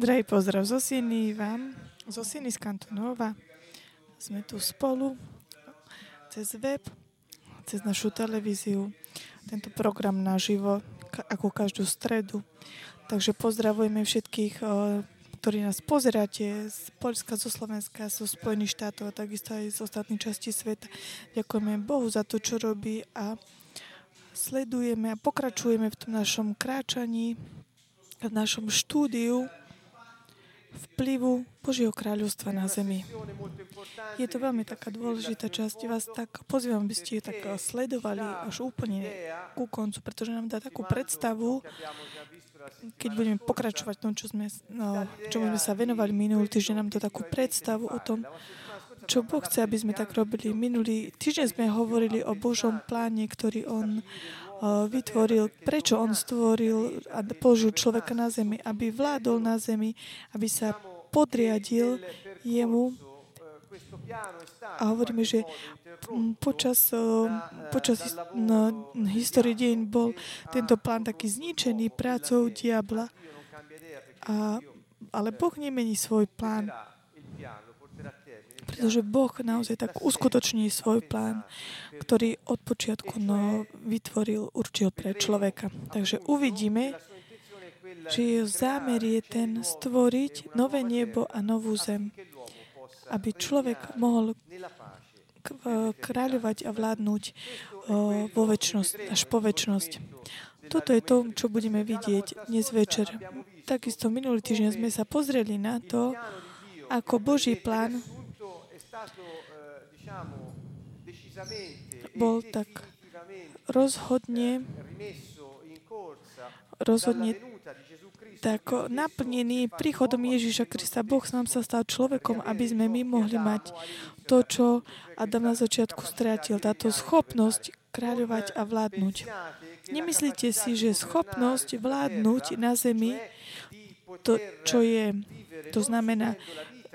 Drahý pozdrav zo Sieny vám, zo Sieny z Kantonova. Sme tu spolu cez web, cez našu televíziu, tento program naživo, ako každú stredu. Takže pozdravujeme všetkých, ktorí nás pozeráte z Polska, zo Slovenska, zo Spojených štátov a takisto aj z ostatných častí sveta. Ďakujeme Bohu za to, čo robí a sledujeme a pokračujeme v tom našom kráčaní, v našom štúdiu vplyvu Božieho kráľovstva na zemi. Je to veľmi taká dôležitá časť. Vás tak pozývam, aby ste tak sledovali až úplne ku koncu, pretože nám dá takú predstavu, keď budeme pokračovať tom, čo sme, no, čomu sme sa venovali minulý týždeň, nám dá takú predstavu o tom, čo Boh chce, aby sme tak robili. Minulý týždeň sme hovorili o Božom pláne, ktorý On vytvoril, prečo on stvoril a položil človeka na zemi, aby vládol na zemi, aby sa podriadil jemu. A hovoríme, že počas, počas no, histórie deň bol tento plán taký zničený prácou diabla. A, ale Boh nemení svoj plán pretože Boh naozaj tak uskutoční svoj plán, ktorý od počiatku no, vytvoril, určil pre človeka. Takže uvidíme, že jeho zámer je ten stvoriť nové nebo a novú zem, aby človek mohol kráľovať a vládnuť vo väčšnosť, až po väčšnosť. Toto je to, čo budeme vidieť dnes večer. Takisto minulý týždeň sme sa pozreli na to, ako Boží plán bol tak rozhodne rozhodne tak naplnený príchodom Ježíša Krista. Boh nám sa stal človekom, aby sme my mohli mať to, čo Adam na začiatku strátil. Táto schopnosť kráľovať a vládnuť. Nemyslíte si, že schopnosť vládnuť na zemi, to, čo je, to znamená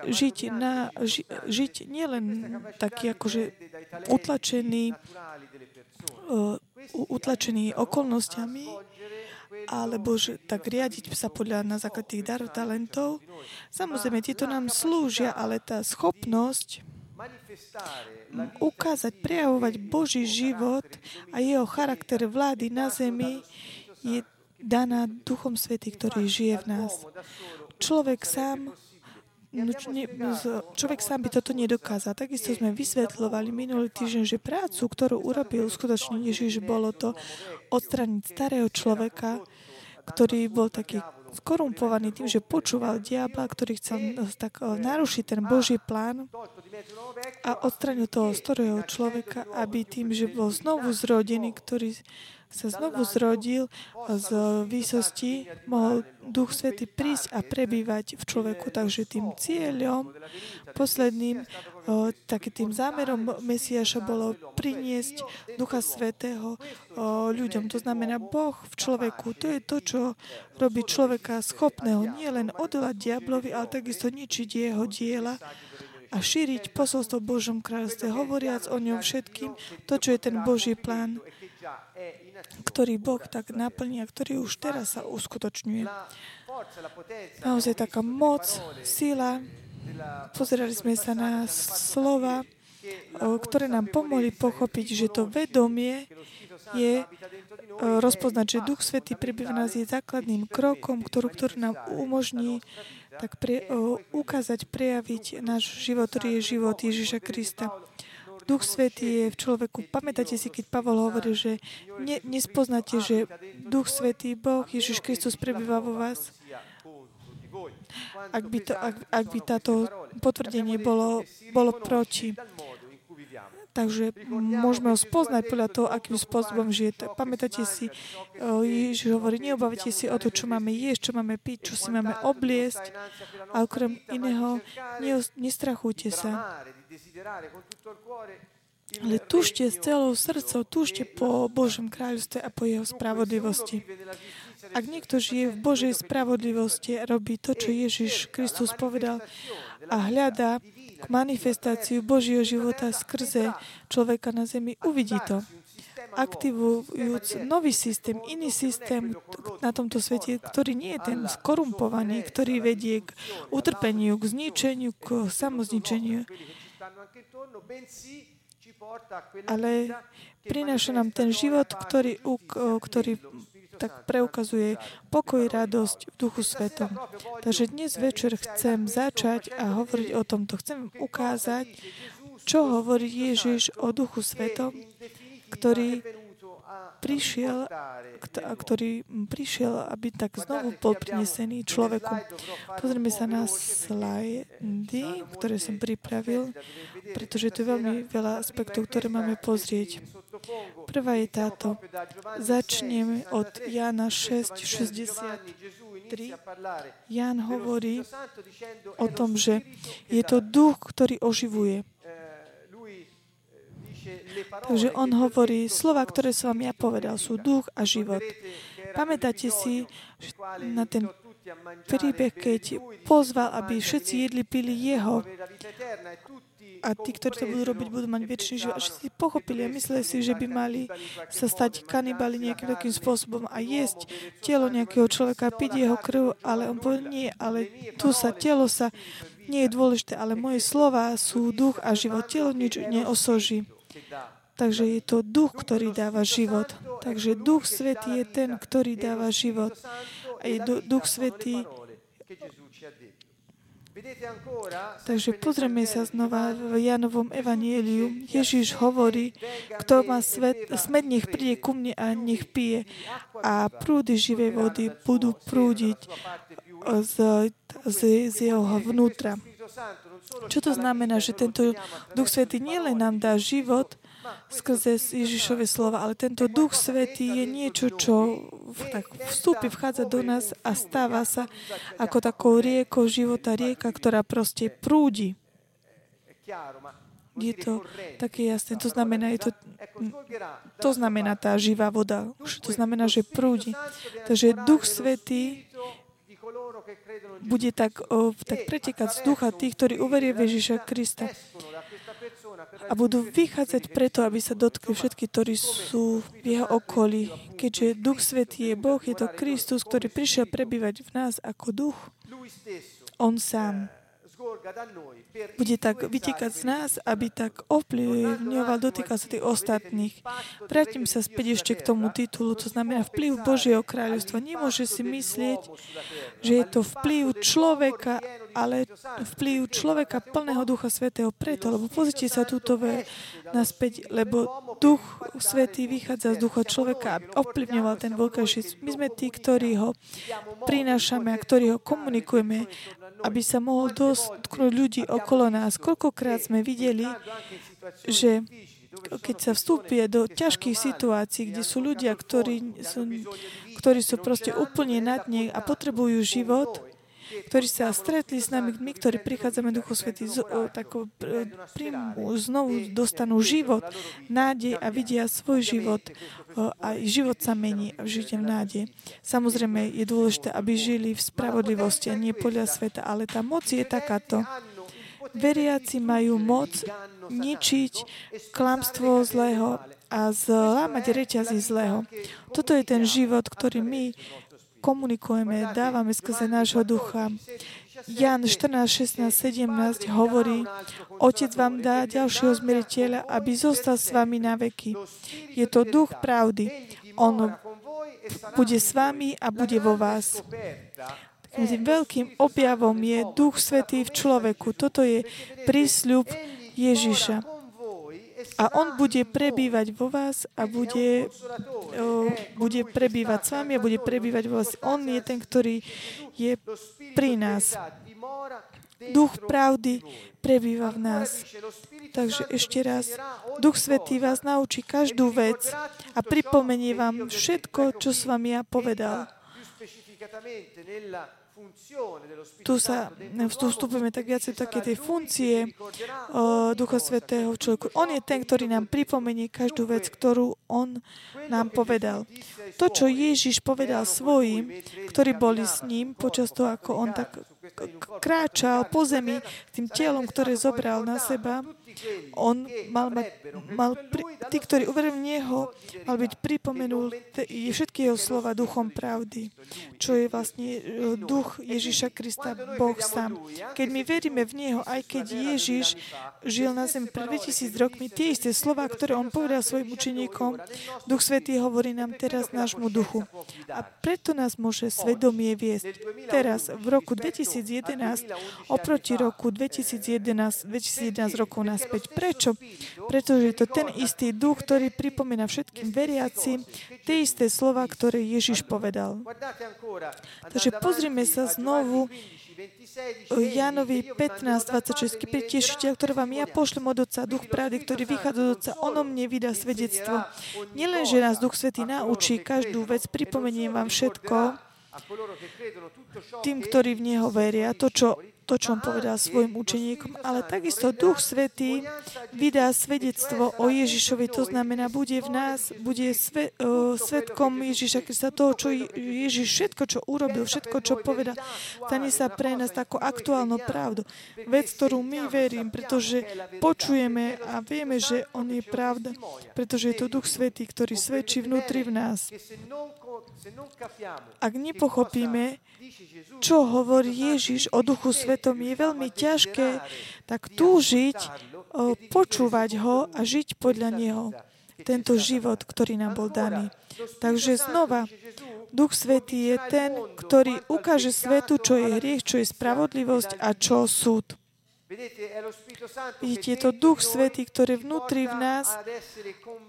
žiť, na, ži, žiť nielen taký akože utlačený, uh, utlačený okolnostiami, alebo že tak riadiť sa podľa na základ tých darov, talentov. Samozrejme, tieto nám slúžia, ale tá schopnosť ukázať, prejavovať Boží život a jeho charakter vlády na zemi je daná Duchom Svety, ktorý žije v nás. Človek sám No, ne, človek sám by toto nedokázal. Takisto sme vysvetľovali minulý týždeň, že prácu, ktorú urobil skutočne Ježiš, bolo to odstraniť starého človeka, ktorý bol taký skorumpovaný tým, že počúval diabla, ktorý chcel eh, tak eh, narušiť ten Boží plán a odstranil toho starého človeka, aby tým, že bol znovu zrodený, ktorý sa znovu zrodil z výsosti, mohol Duch Svety prísť a prebývať v človeku. Takže tým cieľom, posledným, takým tým zámerom Mesiaša bolo priniesť Ducha Svetého ľuďom. To znamená, Boh v človeku, to je to, čo robí človeka schopného nielen odolať diablovi, ale takisto ničiť jeho diela a šíriť posolstvo Božom kráľovstve, hovoriac o ňom všetkým, to, čo je ten Boží plán, ktorý Boh tak naplní a ktorý už teraz sa uskutočňuje. Naozaj taká moc, sila. Pozerali sme sa na slova, ktoré nám pomohli pochopiť, že to vedomie je rozpoznať, že Duch Svetý prebýva nás je základným krokom, ktorú, ktorý nám umožní tak pre, ukázať, prejaviť náš život, ktorý je život Ježiša Krista. Duch Svetý je v človeku. Pamätáte si, keď Pavol hovorí, že ne, nespoznáte, že Duch Svetý, Boh, Ježiš Kristus prebýva vo vás? Ak by, to, ak, ak by táto potvrdenie bolo, bolo proti. Takže môžeme ho spoznať podľa toho, akým spôsobom žije. Pamätáte si, Ježiš hovorí, neobávajte si o to, čo máme jesť, čo máme piť, čo si máme obliesť. A okrem iného, nestrachujte sa. Ale tušte s celou srdcou, tušte po Božom kráľovstve a po jeho spravodlivosti. Ak niekto žije v Božej spravodlivosti robí to, čo Ježiš Kristus povedal a hľadá manifestáciu Božieho života skrze človeka na zemi, uvidí to. aktivujúc nový systém, iný systém na tomto svete, ktorý nie je ten skorumpovaný, ktorý vedie k utrpeniu, k zničeniu, k samozničeniu. Ale prináša nám ten život, ktorý, ktorý tak preukazuje pokoj, radosť v duchu svetom. Takže dnes večer chcem začať a hovoriť o tomto. Chcem ukázať, čo hovorí Ježiš o duchu svetom, ktorý prišiel, ktorý prišiel, aby tak znovu bol prinesený človeku. Pozrieme sa na slajdy, ktoré som pripravil, pretože tu je veľmi veľa aspektov, ktoré máme pozrieť. Prvá je táto. Začneme od Jana 6, 63. Jan hovorí o tom, že je to duch, ktorý oživuje. Takže on hovorí, slova, ktoré som vám ja povedal, sú duch a život. Pamätáte si na ten príbeh, keď pozval, aby všetci jedli, pili jeho a tí, ktorí to budú robiť, budú mať väčší život. Všetci pochopili a mysleli si, že by mali sa stať kanibali nejakým takým spôsobom a jesť telo nejakého človeka, piť jeho krv, ale on povedal, nie, ale tu sa, telo sa nie je dôležité, ale moje slova sú duch a život. Telo nič neosoží. Takže je to duch, ktorý dáva život. Takže duch svetý je ten, ktorý dáva život. A je duch svetý. Takže pozrieme sa znova v Janovom evanieliu. Ježiš hovorí, kto má svet, smet, nech príde ku mne a nech pije. A prúdy živej vody budú prúdiť z, z, z jeho vnútra. Čo to znamená, že tento Duch Svetý nielen nám dá život, skrze Ježišove slova, ale tento Duch Svetý je niečo, čo tak vstúpi, vchádza do nás a stáva sa ako takou riekou života, rieka, ktorá proste prúdi. Je to také jasné. To znamená, je to, to znamená tá živá voda. To znamená, že prúdi. Takže Duch Svetý bude tak, o, tak pretekať z ducha tých, ktorí uveria v Ježiša Krista a budú vychádzať preto, aby sa dotkli všetky, ktorí sú v jeho okolí. Keďže Duch Svetý je Boh, je to Kristus, ktorý prišiel prebývať v nás ako duch. On sám bude tak vytekať z nás, aby tak ovplyvňoval, dotýkal sa tých ostatných. Vrátim sa späť ešte k tomu titulu, to znamená vplyv Božieho kráľovstva. Nemôže si myslieť, že je to vplyv človeka, ale vplyv človeka plného Ducha Svetého preto, lebo pozrite sa túto ve naspäť, lebo Duch Svetý vychádza z ducha človeka, aby ovplyvňoval ten vonkajší. My sme tí, ktorí ho prinášame a ktorí ho komunikujeme, aby sa mohol dotknúť ľudí okolo nás. Koľkokrát sme videli, že keď sa vstúpie do ťažkých situácií, kde sú ľudia, ktorí sú, ktorí sú proste úplne na dne a potrebujú život, ktorí sa stretli s nami, my, ktorí prichádzame Duchu Svety, tak príjmu, znovu dostanú život, nádej a vidia svoj život. A život sa mení a žite v nádej. Samozrejme, je dôležité, aby žili v spravodlivosti a nie podľa sveta, ale tá moc je takáto. Veriaci majú moc ničiť klamstvo zlého a zlámať reťazy zlého. Toto je ten život, ktorý my komunikujeme, dávame skrze nášho ducha. Jan 14, 16, 17 hovorí, Otec vám dá ďalšieho zmieriteľa, aby zostal s vami na veky. Je to duch pravdy. On bude s vami a bude vo vás. Takým veľkým objavom je Duch Svetý v človeku. Toto je prísľub Ježiša. A on bude prebývať vo vás a bude, bude prebývať s vami a bude prebývať vo vás. On je ten, ktorý je pri nás. Duch pravdy prebýva v nás. Takže ešte raz, Duch Svetý vás naučí každú vec a pripomenie vám všetko, čo som vám ja povedal tu sa tu vstupujeme tak viacej také tej funkcie uh, Ducha Svetého v človeku. On je ten, ktorý nám pripomenie každú vec, ktorú on nám povedal. To, čo Ježiš povedal svojim, ktorí boli s ním počas toho, ako on tak kráčal po zemi tým telom, ktoré zobral na seba, On mal, mať, mal pri, tí, ktorí uverili v Neho, mal byť pripomenutý všetky jeho slova duchom pravdy, čo je vlastne e, duch Ježiša Krista, Boh sám. Keď my veríme v Neho, aj keď Ježiš žil na zemi pred 2000 rokmi, tie isté slova, ktoré on povedal svojim učeníkom, Duch Svetý hovorí nám teraz nášmu duchu. A preto nás môže svedomie viesť. Teraz, v roku 2011, oproti roku 2011, 2011 rokov naspäť. Prečo? Pretože je to ten istý duch, ktorý pripomína všetkým veriacim tie isté slova, ktoré Ježiš povedal. Takže pozrime sa znovu Janovi 15, 26, keď tešiteľ, ktoré vám ja pošlem od Otca, Duch pravdy, ktorý vychádza od Otca, ono mne vydá svedectvo. Nielen, že nás Duch Svetý naučí každú vec, pripomeniem vám všetko, tým, ktorí v Neho veria, to, čo to, čo on povedal svojim učeníkom, ale takisto Duch Svetý vydá svedectvo o Ježišovi, to znamená, bude v nás, bude sve, uh, svetkom Ježiša Krista, toho, čo Ježiš, všetko, čo urobil, všetko, čo povedal, stane sa pre nás takú aktuálnu pravdu. Vec, ktorú my verím, pretože počujeme a vieme, že On je pravda, pretože je to Duch Svetý, ktorý svedčí vnútri v nás. Ak nepochopíme, čo hovorí Ježiš o Duchu Svetom, je veľmi ťažké tak túžiť, počúvať ho a žiť podľa neho. Tento život, ktorý nám bol daný. Takže znova, Duch Svetý je ten, ktorý ukáže svetu, čo je hriech, čo je spravodlivosť a čo súd. Vidíte, je to Duch Svetý, ktorý vnútri v nás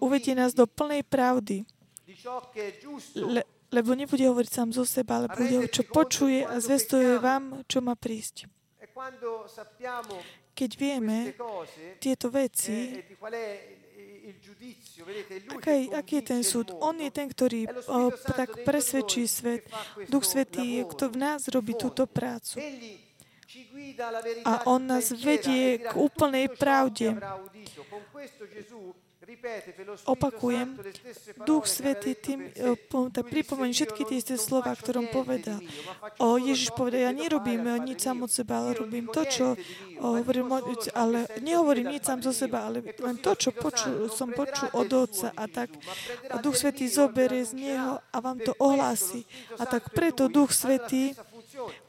uvedie nás do plnej pravdy. Le, lebo nebude hovoriť sám zo seba, ale bude čo počuje a zvestuje vám, čo má prísť. E Keď vieme tieto veci, Aký, aký je ten súd? On je ten, ktorý o, tak presvedčí svet. Duch Svetý je, kto v nás robí túto prácu. A on nás vedie k úplnej pravde. Opakujem, Duch Svetý tým tak pripomenie všetky tie isté slova, ktorom povedal. O Ježiš povedal, ja nerobím nič sám od seba, ale robím to, čo hovorím, ale nehovorím nič sám zo seba, ale len to, čo poču, som počul od Otca. A tak a Duch Svetý zoberie z Neho a vám to ohlási. A tak preto Duch Svetý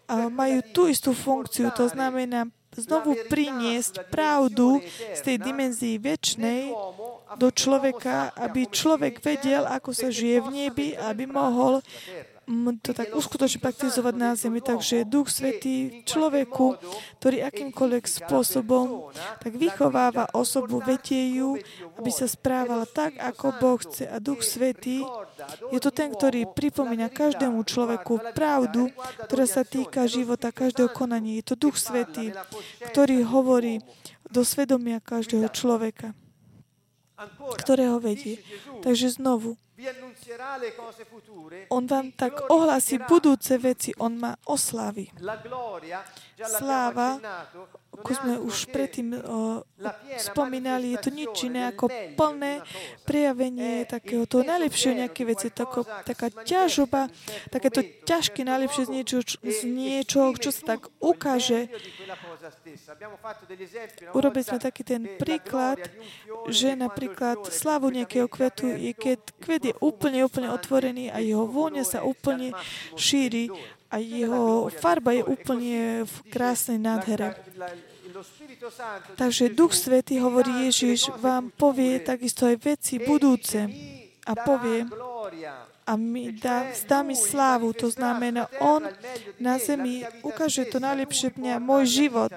majú tú istú funkciu, to znamená znovu priniesť pravdu z tej dimenzii väčšnej do človeka, aby človek vedel, ako sa žije v nebi, aby mohol to tak uskutočne praktizovať na zemi. Takže Duch Svetý človeku, ktorý akýmkoľvek spôsobom tak vychováva osobu, vedie ju, aby sa správala tak, ako Boh chce. A Duch Svetý je to ten, ktorý pripomína každému človeku pravdu, ktorá sa týka života každého konania. Je to Duch Svetý, ktorý hovorí do svedomia každého človeka, ktorého vedie. Takže znovu, on vám tak ohlási budúce veci, on má oslavy. Sláva, ako sme už predtým uh, spomínali, je to nič iné ako plné prejavenie takého toho najlepšieho nejaké veci, tako, taká ťažoba, takéto ťažké najlepšie z niečoho, z niečoho, čo sa tak ukáže. Urobili sme taký ten príklad, že napríklad slávu nejakého kvetu je, keď kvet je úplne, úplne otvorený a jeho vôňa sa úplne šíri a jeho farba je úplne v krásnej nádhere. Takže Duch Svetý, hovorí Ježiš, vám povie takisto aj veci budúce a povie a mi dá, dá mi slávu. To znamená, On na zemi ukáže to najlepšie mňa, môj život.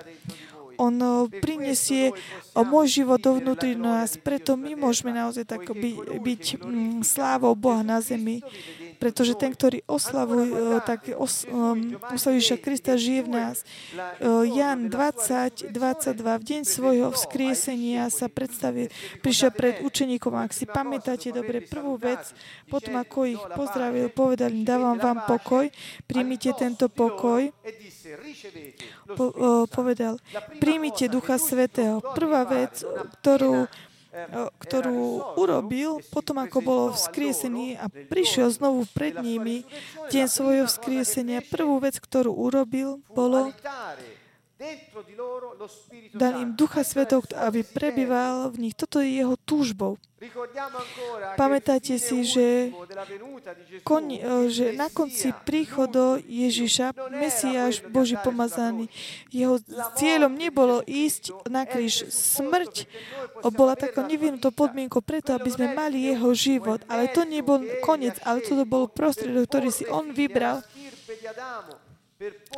On prinesie môj život dovnútri nás. Preto my môžeme naozaj tak byť, byť mm, slávou Boha na zemi pretože ten, ktorý oslavuje, tak os, um, oslavíša Krista žije v nás. Jan 20, 22, v deň svojho vzkriesenia sa predstavil, prišiel pred učeníkom, ak si pamätáte dobre, prvú vec, potom ako ich pozdravil, povedal dávam vám pokoj, príjmite tento pokoj, po, povedal, príjmite Ducha Svetého. Prvá vec, ktorú ktorú urobil potom, ako bol vzkriesený a prišiel znovu pred nimi deň svojho vzkriesenia. Prvú vec, ktorú urobil, bolo dal im Ducha Svetov, aby prebýval v nich. Toto je jeho túžbou. Pamätáte si, že, kon, e, že na konci príchodu Ježiša, Mesiáš, Boží pomazaný, jeho cieľom nebolo ísť na kríž. Smrť bola takou nevyhnutou podmienkou preto, aby sme mali jeho život. Ale to nebol koniec, ale toto bol prostriedok, ktorý si on vybral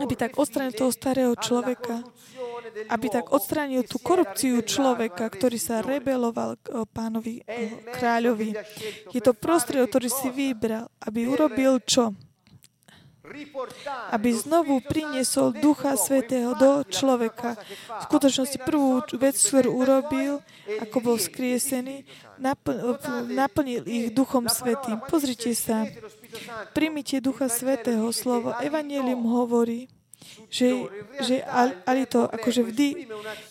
aby tak odstranil toho starého človeka, aby tak odstranil tú korupciu človeka, ktorý sa rebeloval pánovi kráľovi. Je to prostriedok, ktorý si vybral, aby urobil čo? aby znovu priniesol Ducha Svetého do človeka. V skutočnosti prvú vec, ktorú urobil, ako bol skriesený, naplnil ich Duchom Svetým. Pozrite sa, Primite Ducha Svetého slovo. Evangelium hovorí, že, že ali to, akože vždy,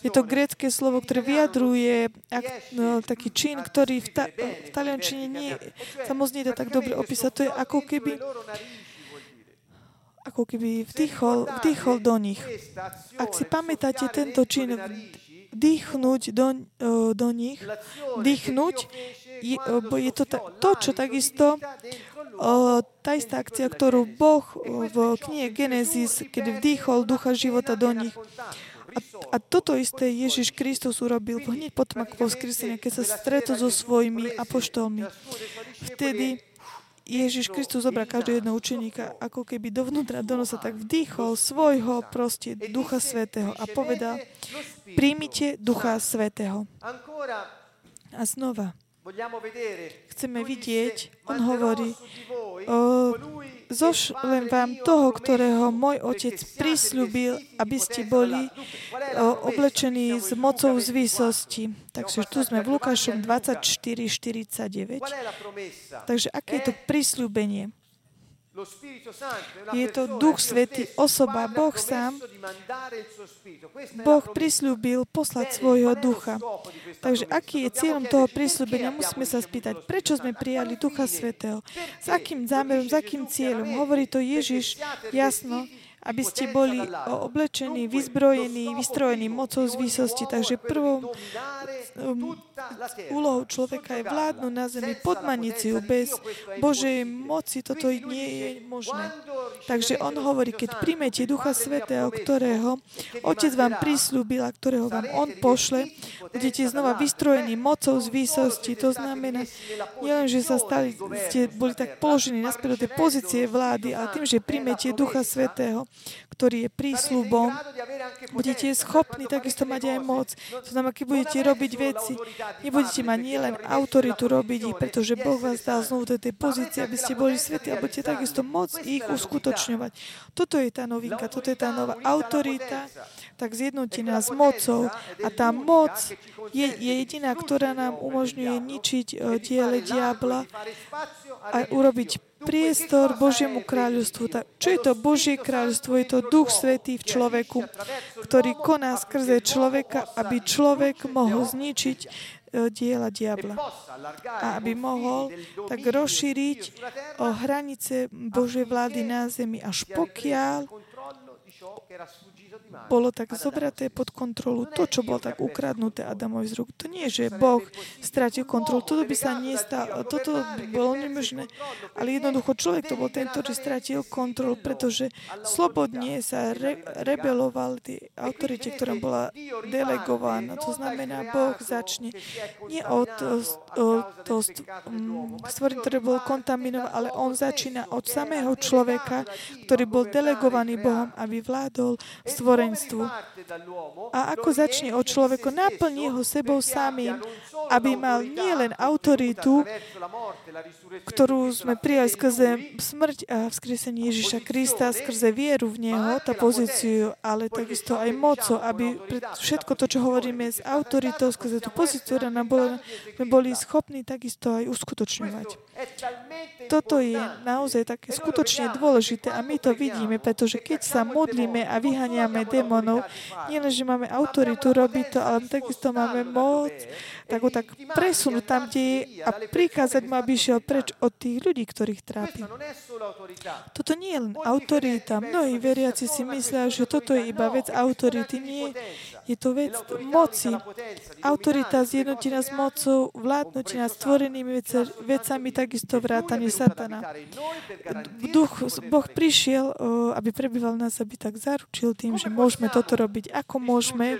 je to grecké slovo, ktoré vyjadruje ak, no, taký čin, ktorý v, ta, v taliančine nie, sa moc tak dobre opísať. To je ako keby ako keby vdýchol, vdýchol do nich. Ak si pamätáte tento čin, vdýchnuť do, do nich, vdýchnuť, je, je to to, čo takisto tá istá akcia, ktorú Boh v knihe Genesis, keď vdýchol ducha života do nich. A, a toto isté Ježiš Kristus urobil hneď ako bol skriesený, keď sa stretol so svojimi apoštolmi. Vtedy Ježiš Kristus zobral každého jedného učeníka, ako keby dovnútra do nosa tak vdýchol svojho proste Ducha Svetého a povedal, príjmite Ducha Svetého. A znova, Chceme vidieť, on hovorí, zošlem vám toho, ktorého môj otec prisľúbil, aby ste boli oblečení s mocou z výsosti. Takže tu sme v Lukášom 24.49. Takže aké je to prisľúbenie? Je to Duch Svetý, osoba, Boh sám. Boh prislúbil poslať svojho ducha. Takže aký je cieľom toho prislúbenia? Musíme sa spýtať, prečo sme prijali Ducha Svetého? S akým zámerom, s akým cieľom? Hovorí to Ježiš jasno aby ste boli oblečení, vyzbrojení, vystrojení mocou z výsosti. Takže prvou um, úlohou človeka je vládnuť na zemi, podmaniť si bez Božej moci. Toto nie je možné. Takže on hovorí, keď príjmete Ducha Svetého, ktorého Otec vám prislúbil a ktorého vám On pošle, budete znova vystrojení mocou z výsosti. To znamená, nielen, že sa stali, ste boli tak položení naspäť do tej pozície vlády, ale tým, že príjmete Ducha Svetého, ktorý je prísľubom, budete schopní takisto mať aj moc. To znamená, keď budete robiť veci, nebudete mať nielen autoritu robiť ich, pretože Boh vás dal znovu do tej pozície, aby ste boli svety a budete takisto moc ich uskutočňovať. Toto je tá novinka, toto je tá nová autorita, tak zjednotená s mocou. A tá moc je, je jediná, ktorá nám umožňuje ničiť uh, diele diabla a urobiť priestor Božiemu kráľovstvu. Čo je to Božie kráľovstvo? Je to Duch Svetý v človeku, ktorý koná skrze človeka, aby človek mohol zničiť diela diabla. A aby mohol tak rozšíriť o hranice Božej vlády na zemi, až pokiaľ bolo tak zobraté pod kontrolu to, čo bolo tak ukradnuté Adamovi z rúk. To nie, že Boh stratil kontrolu. Toto by sa nestalo. Toto by bolo nemožné. Ale jednoducho človek to bol ten, ktorý stratil kontrolu, pretože slobodne sa re, rebeloval tie autorite, ktorá bola delegovaná. To znamená, Boh začne nie od to stvorenie, ktoré bol kontaminované, ale on začína od samého človeka, ktorý bol delegovaný Bohom, aby vládol stvorenie stvorenstvu. A ako začne od človeka, naplní ho sebou samým, aby mal nielen autoritu, ktorú sme prijali skrze smrť a vzkriesenie Ježiša Krista, skrze vieru v Neho, tá pozíciu, ale takisto aj moco, aby všetko to, čo hovoríme s autoritou, skrze tú pozíciu, ktorá nám bola, sme boli schopní takisto aj uskutočňovať. Toto je naozaj také skutočne dôležité a my to vidíme, pretože keď sa modlíme a vyhaniame démonov, nielen, že máme autoritu robiť to, ale takisto máme moc tak ho tak presunúť tam, kde je a prikázať mu, aby šiel preč od tých ľudí, ktorých trápi. Toto nie je len autorita. Mnohí veriaci si myslia, že toto je iba vec autority. Nie, je to vec moci. Autorita zjednotená s mocou, vládnutie nad stvorenými vecami, takisto vrátanie satana. Duch, boh prišiel, aby prebýval nás, aby tak zaručil tým, že môžeme toto robiť. Ako môžeme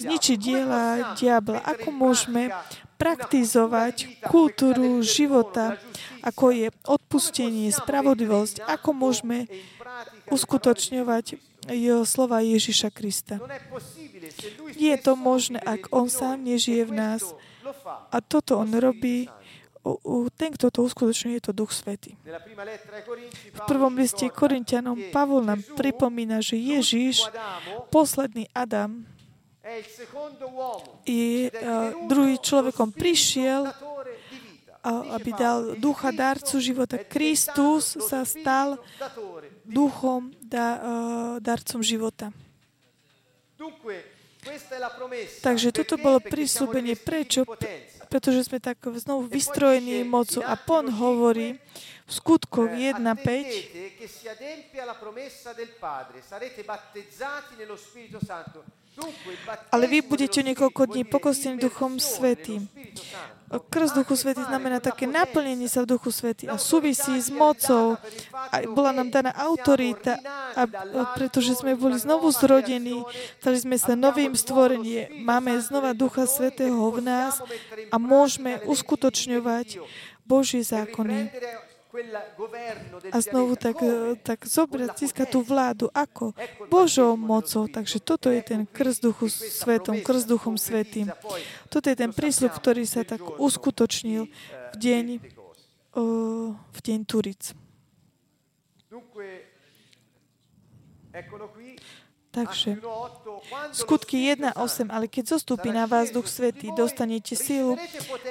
zničiť diela diabla? Ako môžeme praktizovať kultúru života, ako je odpustenie, spravodlivosť, ako môžeme uskutočňovať slova Ježiša Krista. Je to možné, ak on sám nežije v nás. A toto on robí ten, kto to uskutočňuje, je to Duch Svetý. V prvom liste Korintianom Pavol nám pripomína, že Ježiš, posledný Adam, i druhý človekom prišiel, aby dal ducha darcu života. Kristus sa stal duchom, da, darcom života. Takže toto bolo prísľubenie. Prečo? Pretože sme tak znovu vystrojení mocou. A Pon hovorí v skutkoch 1.5 ale vy budete niekoľko dní pokostení Duchom Svetým. Krst Duchu Svetý znamená také naplnenie sa v Duchu Svetý a súvisí s mocou. A bola nám daná autorita, a, pretože sme boli znovu zrodení, stali sme sa novým stvorením. Máme znova Ducha Svetého v nás a môžeme uskutočňovať Božie zákony a znovu tak, e, tak zobrať, získať tú vládu. Ako? Božou mocou. Takže toto je ten krst duchu svetom, krst duchom svetým. Toto je ten prísľub, ktorý sa tak uskutočnil v deň, v deň Turic. Takže skutky 1.8, ale keď zostúpi na vás Duch Svetý, dostanete silu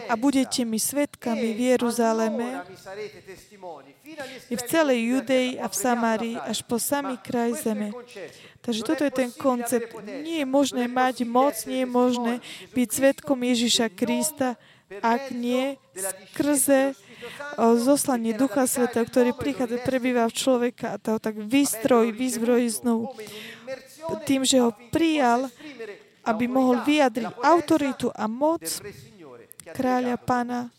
a budete mi svetkami v Jeruzaleme, i v celej Judei a v Samárii, až po samý kraj zeme. Takže toto je ten koncept. Nie je možné mať moc, nie je možné byť svetkom Ježiša Krista, ak nie skrze zoslanie Ducha Sveta, ktorý prichádza, prebýva v človeka a to tak vystroj, vyzbrojí znovu tým, že ho prijal, aby mohol vyjadriť autoritu a moc kráľa pána,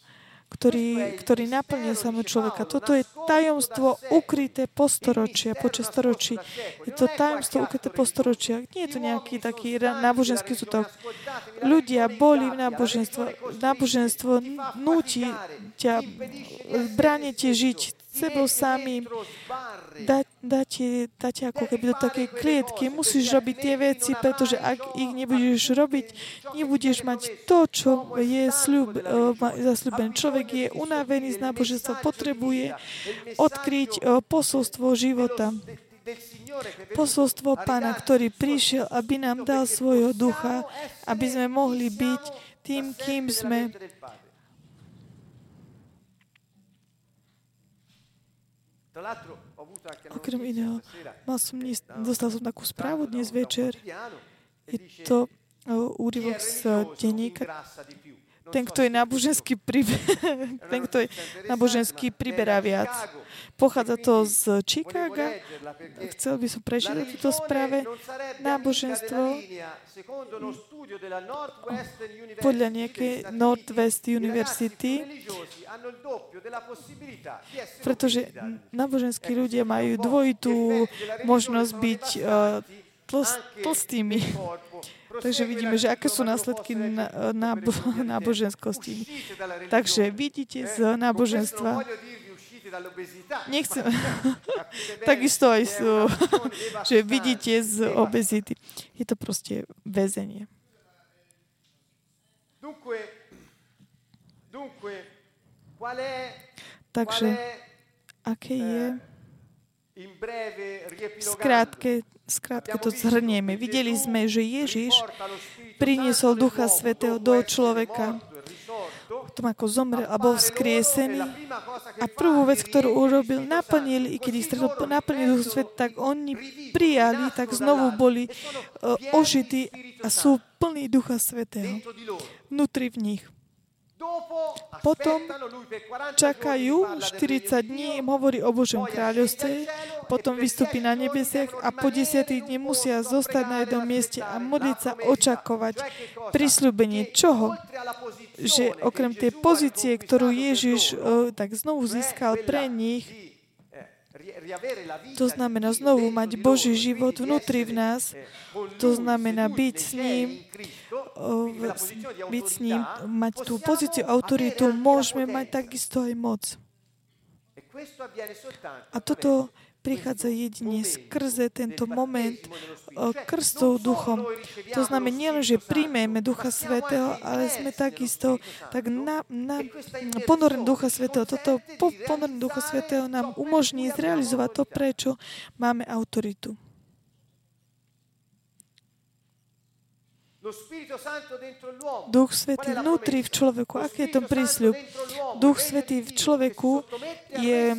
ktorý, ktorý naplnil samo človeka. Toto je tajomstvo ukryté po storočia, počas storočí. Je to tajomstvo ukryté po storočia. Nie je to nejaký taký náboženský sútok. Ľudia boli v náboženstvo. Náboženstvo núti ťa, bráne žiť sebou samým, dať, dáte, dáte ako keby do takej klietky. Musíš robiť tie veci, pretože ak ich nebudeš robiť, nebudeš mať to, čo je sľub, uh, zasľúbené. Človek je unavený z náboženstva, potrebuje odkryť uh, posolstvo života. Posolstvo Pána, ktorý prišiel, aby nám dal svojho ducha, aby sme mohli byť tým, kým sme Okrem iného, mal som dnes, dostal som takú správu dnes večer. Je to úryvok z denníka ten, kto je náboženský, pribe- ten, kto je náboženský priberá viac. Pochádza to z Chicaga. Chcel by som prečítať túto správe. Náboženstvo podľa nejakej Northwest University, pretože náboženskí ľudia majú dvojitú možnosť byť uh, tlstými. Takže vidíme, že aké sú následky na, náboženskosti. Takže vidíte z náboženstva. Nechcem. Takisto aj sú, že vidíte z obezity. Je to proste väzenie. Takže, aké je Skrátke, skrátke to zhrnieme. Videli sme, že Ježiš priniesol Ducha Svetého do človeka. tom, ako zomrel a bol vzkriesený. A prvú vec, ktorú urobil, naplnil, i keď ich stretol, naplnil Duch Svet, tak oni prijali, tak znovu boli uh, ožití a sú plní Ducha Svetého vnútri v nich. Potom čakajú 40 dní, im hovorí o Božom kráľovstve, potom vystúpi na nebesiach a po 10 dní musia zostať na jednom mieste a modliť sa, očakovať prisľúbenie čoho? Že okrem tej pozície, ktorú Ježiš tak znovu získal pre nich, to znamená znovu mať Boží život vnútri v nás. To znamená byť s ním, byť s ním, mať tú pozíciu autoritu, môžeme mať takisto aj moc. A toto prichádza jedine skrze tento moment krstov duchom. To znamená nielen, že príjmeme Ducha Svetého, ale sme takisto tak na, na ponorení Ducha Svetého. Toto po, ponorení Ducha Svetého nám umožní zrealizovať to, prečo máme autoritu. Duch Svetý vnútri v človeku. Aký je to prísľub? Duch Svetý v človeku je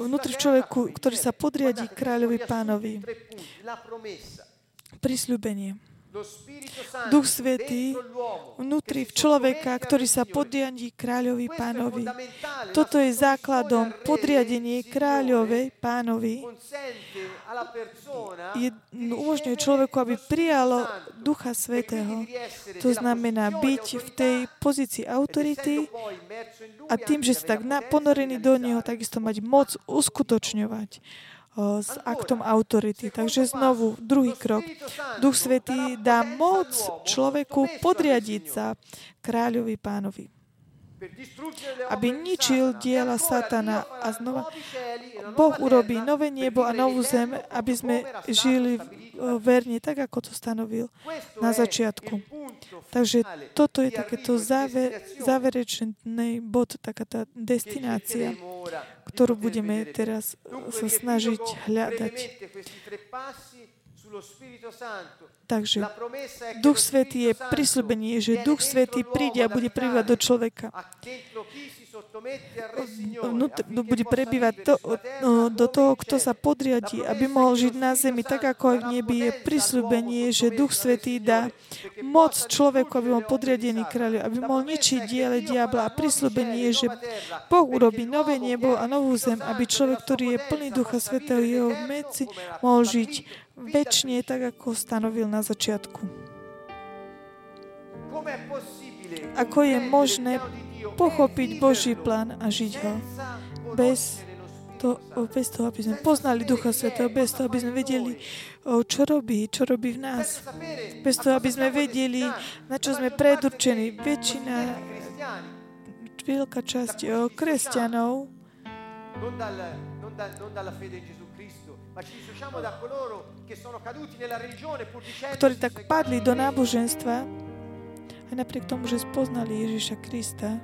vnútri v človeku, ktorý sa podriadí kráľovi pánovi. Prisľúbenie. Duch Svetý vnútri v človeka, ktorý sa podriadí kráľovi pánovi. Toto je základom podriadenie kráľovej pánovi. Je, umožňuje človeku, aby prijalo Ducha Svetého. To znamená byť v tej pozícii autority a tým, že si tak ponorený do Neho, takisto mať moc uskutočňovať s aktom autority. Takže znovu, druhý krok. Duch Svetý dá moc človeku podriadiť sa kráľovi pánovi aby ničil diela Satana. A znova, Boh urobí nové nebo a novú zem, aby sme žili verne, tak ako to stanovil na začiatku. Takže toto je takéto záver, záverečný bod, taká tá destinácia, ktorú budeme teraz sa snažiť hľadať. Takže Duch Svetý je prislúbenie, že Duch Svetý príde a bude pribývať do človeka. Bude prebývať to, do toho, kto sa podriadí, aby mohol žiť na zemi, tak ako aj v nebi je prislúbenie, že Duch Svetý dá moc človeku, aby bol podriadený kráľu, aby mohol ničiť diele diabla. A prislúbenie je, že Boh urobí nové nebo a novú zem, aby človek, ktorý je plný Ducha Svetého, jeho medzi, mohol žiť väčšine, tak ako stanovil na začiatku. Ako je možné pochopiť Boží plán a žiť ho bez, to, bez toho, aby sme poznali Ducha Svetého, bez toho, aby sme vedeli, čo robí, čo robí v nás. Bez toho, aby sme vedeli, na čo sme predurčení. Väčšina, veľká časť kresťanov ktorí tak padli do náboženstva a napriek tomu, že spoznali Ježiša Krista,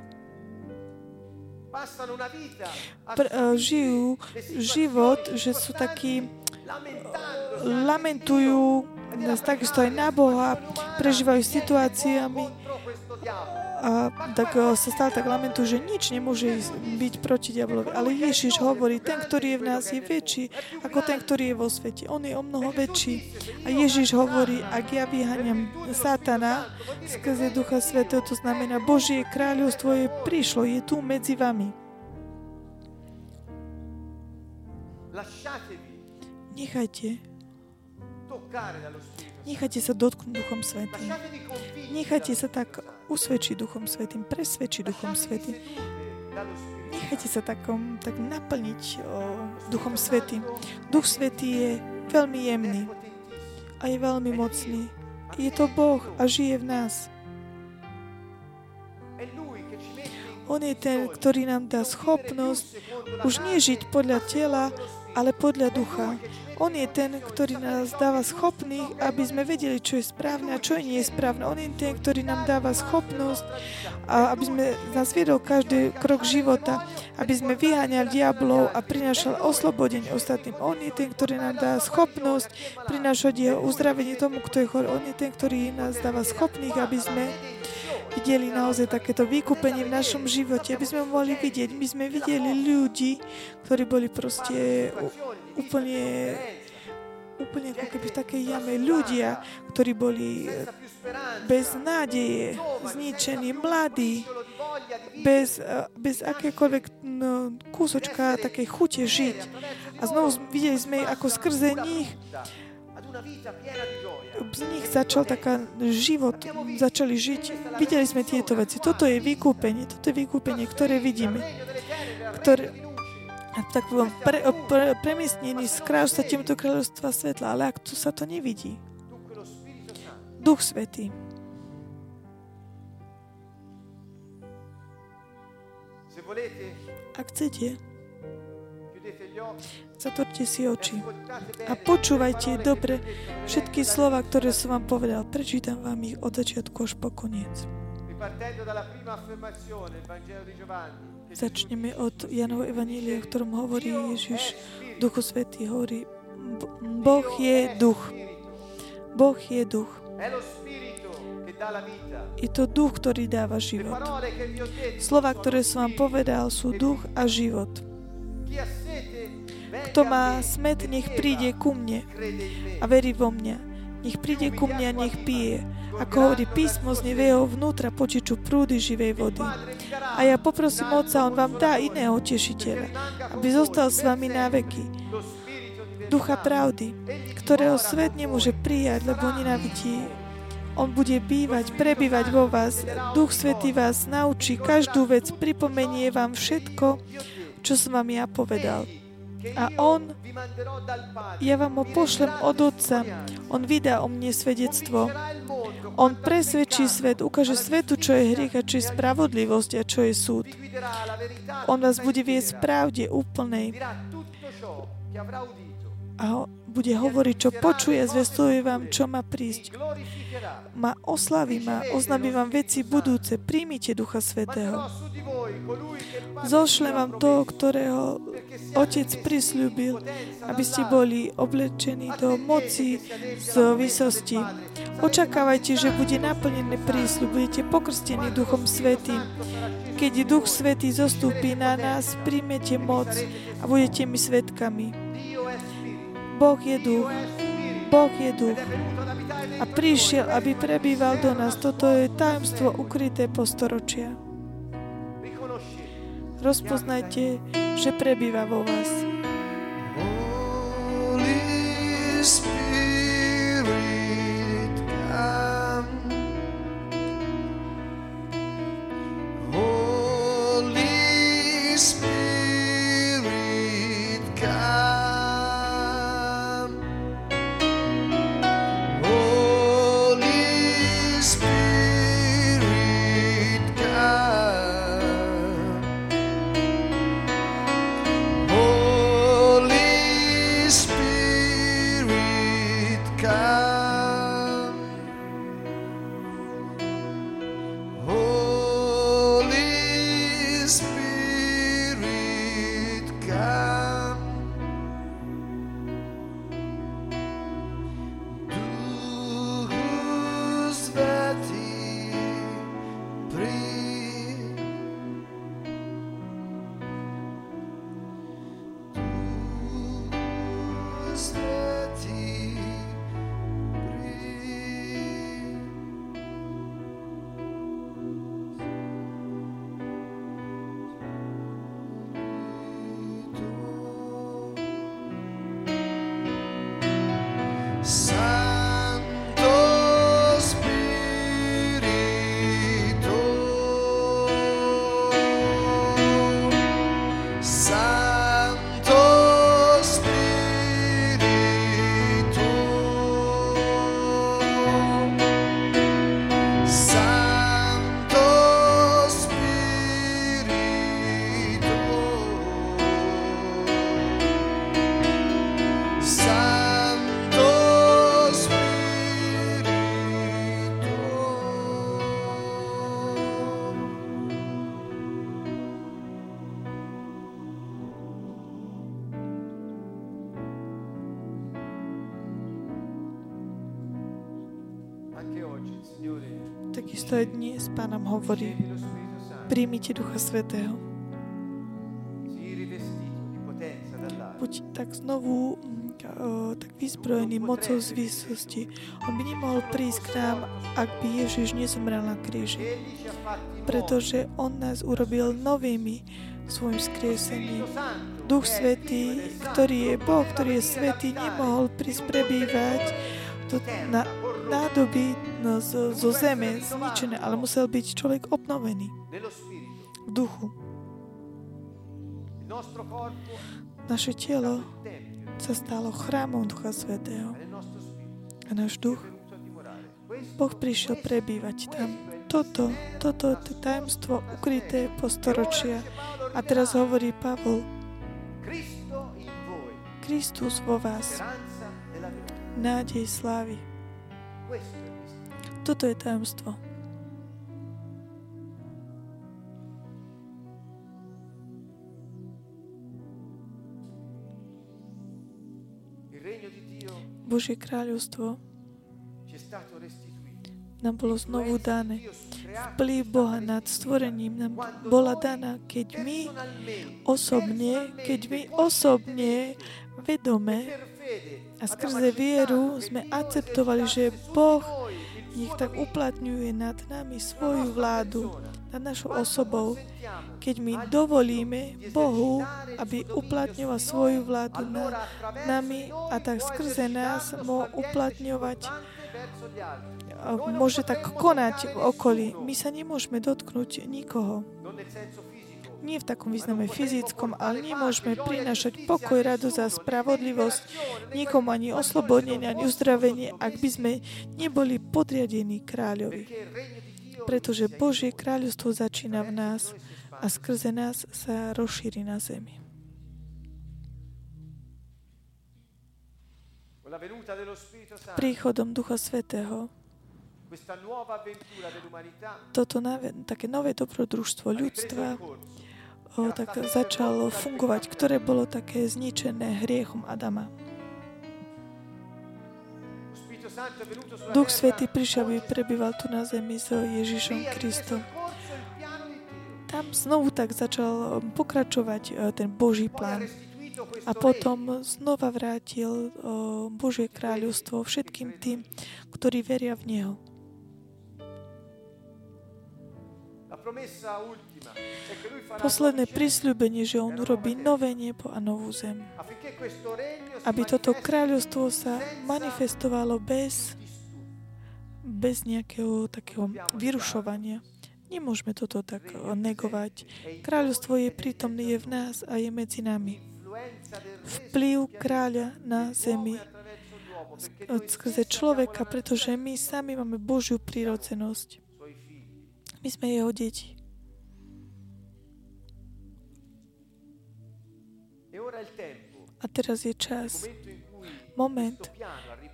pr- e, žijú život, že sú takí lamentujú takisto aj na Boha, prežívajú situáciami a tak e, sa stále tak lamentujú, že nič nemôže byť proti diablovi. Ale Ježiš hovorí, ten, ktorý je v nás, je väčší ako ten, ktorý je vo svete. On je o mnoho väčší. A Ježiš hovorí, ak ja vyháňam Satana skrze Ducha Svetého, to znamená, Božie kráľovstvo je prišlo, je tu medzi vami. Nechajte Nechajte sa dotknúť Duchom Svetým. Nechajte sa tak usvedčiť Duchom Svetým, presvedčiť Duchom Svetým. Nechajte sa takom, tak naplniť o, Duchom Svetým. Duch Svetý je veľmi jemný a je veľmi mocný. Je to Boh a žije v nás. On je ten, ktorý nám dá schopnosť už nie žiť podľa tela, ale podľa ducha. On je ten, ktorý nás dáva schopných, aby sme vedeli, čo je správne a čo nie je správne. On je ten, ktorý nám dáva schopnosť, a aby sme nás viedol každý krok života, aby sme vyháňali diablov a prinášal oslobodenie ostatným. On je ten, ktorý nám dá schopnosť prinášať jeho uzdravenie tomu, kto je chorý. On je ten, ktorý nás dáva schopných, aby sme videli naozaj takéto vykúpenie v našom živote, aby sme mohli vidieť. My sme videli ľudí, ktorí boli proste úplne úplne ako keby v takej jame ľudia, ktorí boli bez nádeje, zničení, mladí, bez, bez akékoľvek no, kúsočka takej chute žiť. A znovu videli sme, ako skrze nich z nich začal taká život, začali žiť. Videli sme tieto veci. Toto je vykúpenie, toto je vykúpenie, ktoré vidíme. Ktoré, tak pre, pre, premiestnený z kráľovstva týmto kráľovstva svetla, ale ak tu sa to nevidí. Duch Svetý. Ak chcete, Zatvorte si oči a počúvajte dobre všetky slova, ktoré som vám povedal. Prečítam vám ich od začiatku až po koniec. Začneme od Janova Evanília, v ktorom hovorí Ježiš, Duchu Svetý hovorí, Boh je duch. Boh je duch. Je to duch, ktorý dáva život. Slova, ktoré som vám povedal, sú duch a život. Kto má smet, nech príde ku mne a verí vo mňa. Nech príde ku mne a nech pije. Ako hovorí písmo, z jeho vnútra počiču prúdy živej vody. A ja poprosím Otca, On vám dá iného tešiteľa, aby zostal s vami na veky. Ducha pravdy, ktorého svet nemôže prijať, lebo nenávidí on bude bývať, prebývať vo vás. Duch Svetý vás naučí každú vec, pripomenie vám všetko, čo som vám ja povedal. A on, ja vám ho pošlem od Otca, on vydá o mne svedectvo. On presvedčí svet, ukáže svetu, čo je hriech a čo je spravodlivosť a čo je súd. On vás bude viesť v pravde úplnej. A bude hovoriť, čo počuje, zvestuje vám, čo má prísť. Ma oslaví ma, oznámi vám veci budúce. Príjmite Ducha Svetého. Zošle vám to, ktorého Otec prisľúbil, aby ste boli oblečení do moci z vysosti. Očakávajte, že bude naplnený prísľub, budete pokrstení Duchom Svetým. Keď Duch Svetý zostúpi na nás, príjmete moc a budete mi svetkami. Boh je duch. Boh je duch. A prišiel, aby prebýval do nás. Toto je tajomstvo ukryté po storočia. Rozpoznajte, že prebýva vo vás. Holy Spirit, nám hovorí, príjmite Ducha Svetého. Buď tak znovu tak vyzbrojený mocou z výsosti. On by nemohol prísť k nám, ak by Ježiš nezomrel na kríži. Pretože On nás urobil novými svojim skriesením. Duch Svetý, ktorý je Boh, ktorý je Svetý, nemohol prísť prebývať na nádoby no, zo, zeme zničené, ale musel byť človek obnovený v duchu. Naše telo sa stalo chrámom Ducha Svetého a náš duch Boh prišiel prebývať tam. Toto, toto je tajemstvo ukryté po storočia. A teraz hovorí Pavol, Kristus vo vás, nádej slávy. Toto je tajomstvo. Božie kráľovstvo nám bolo znovu dané. Vplyv Boha nad stvorením nám bola daná, keď my osobne, keď my osobne vedome a skrze vieru sme akceptovali, že Boh nech tak uplatňuje nad nami svoju vládu, nad našou osobou, keď my dovolíme Bohu, aby uplatňoval svoju vládu nad nami a tak skrze nás mohol uplatňovať môže tak konať v okolí. My sa nemôžeme dotknúť nikoho nie v takom význame fyzickom, ale nemôžeme prinašať pokoj, radosť a spravodlivosť nikomu ani oslobodenie, ani uzdravenie, ak by sme neboli podriadení kráľovi. Pretože Božie kráľovstvo začína v nás a skrze nás sa rozšíri na zemi. Príchodom Ducha Svetého toto nové, také nové dobrodružstvo ľudstva o, tak začalo fungovať, ktoré bolo také zničené hriechom Adama. Duch Svetý prišiel, aby prebýval tu na zemi s Ježišom Kristom. Tam znovu tak začal pokračovať e, ten Boží plán. A potom znova vrátil Božie kráľovstvo všetkým tým, ktorí veria v Neho. Posledné prisľúbenie, že On urobí nové nebo a novú zem. Aby toto kráľovstvo sa manifestovalo bez, bez nejakého takého vyrušovania. Nemôžeme toto tak negovať. Kráľovstvo je prítomné, je v nás a je medzi nami. Vplyv kráľa na zemi skrze človeka, pretože my sami máme Božiu prírodzenosť. My sme jeho deti. A teraz je čas, moment,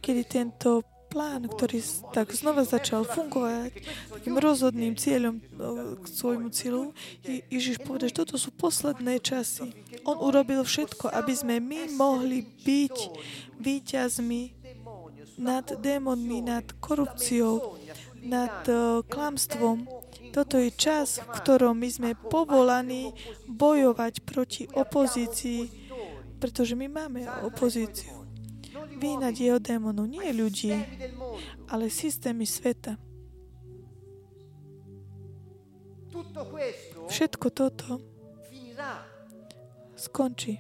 kedy tento plán, ktorý tak znova začal fungovať takým rozhodným cieľom k svojmu cieľu, Ježiš povedal, že toto sú posledné časy. On urobil všetko, aby sme my mohli byť víťazmi nad démonmi, nad korupciou, nad uh, klamstvom. Toto je čas, v ktorom my sme povolaní bojovať proti opozícii, pretože my máme opozíciu. Vínať jeho démonu, nie ľudí, ale systémy sveta. Všetko toto skončí.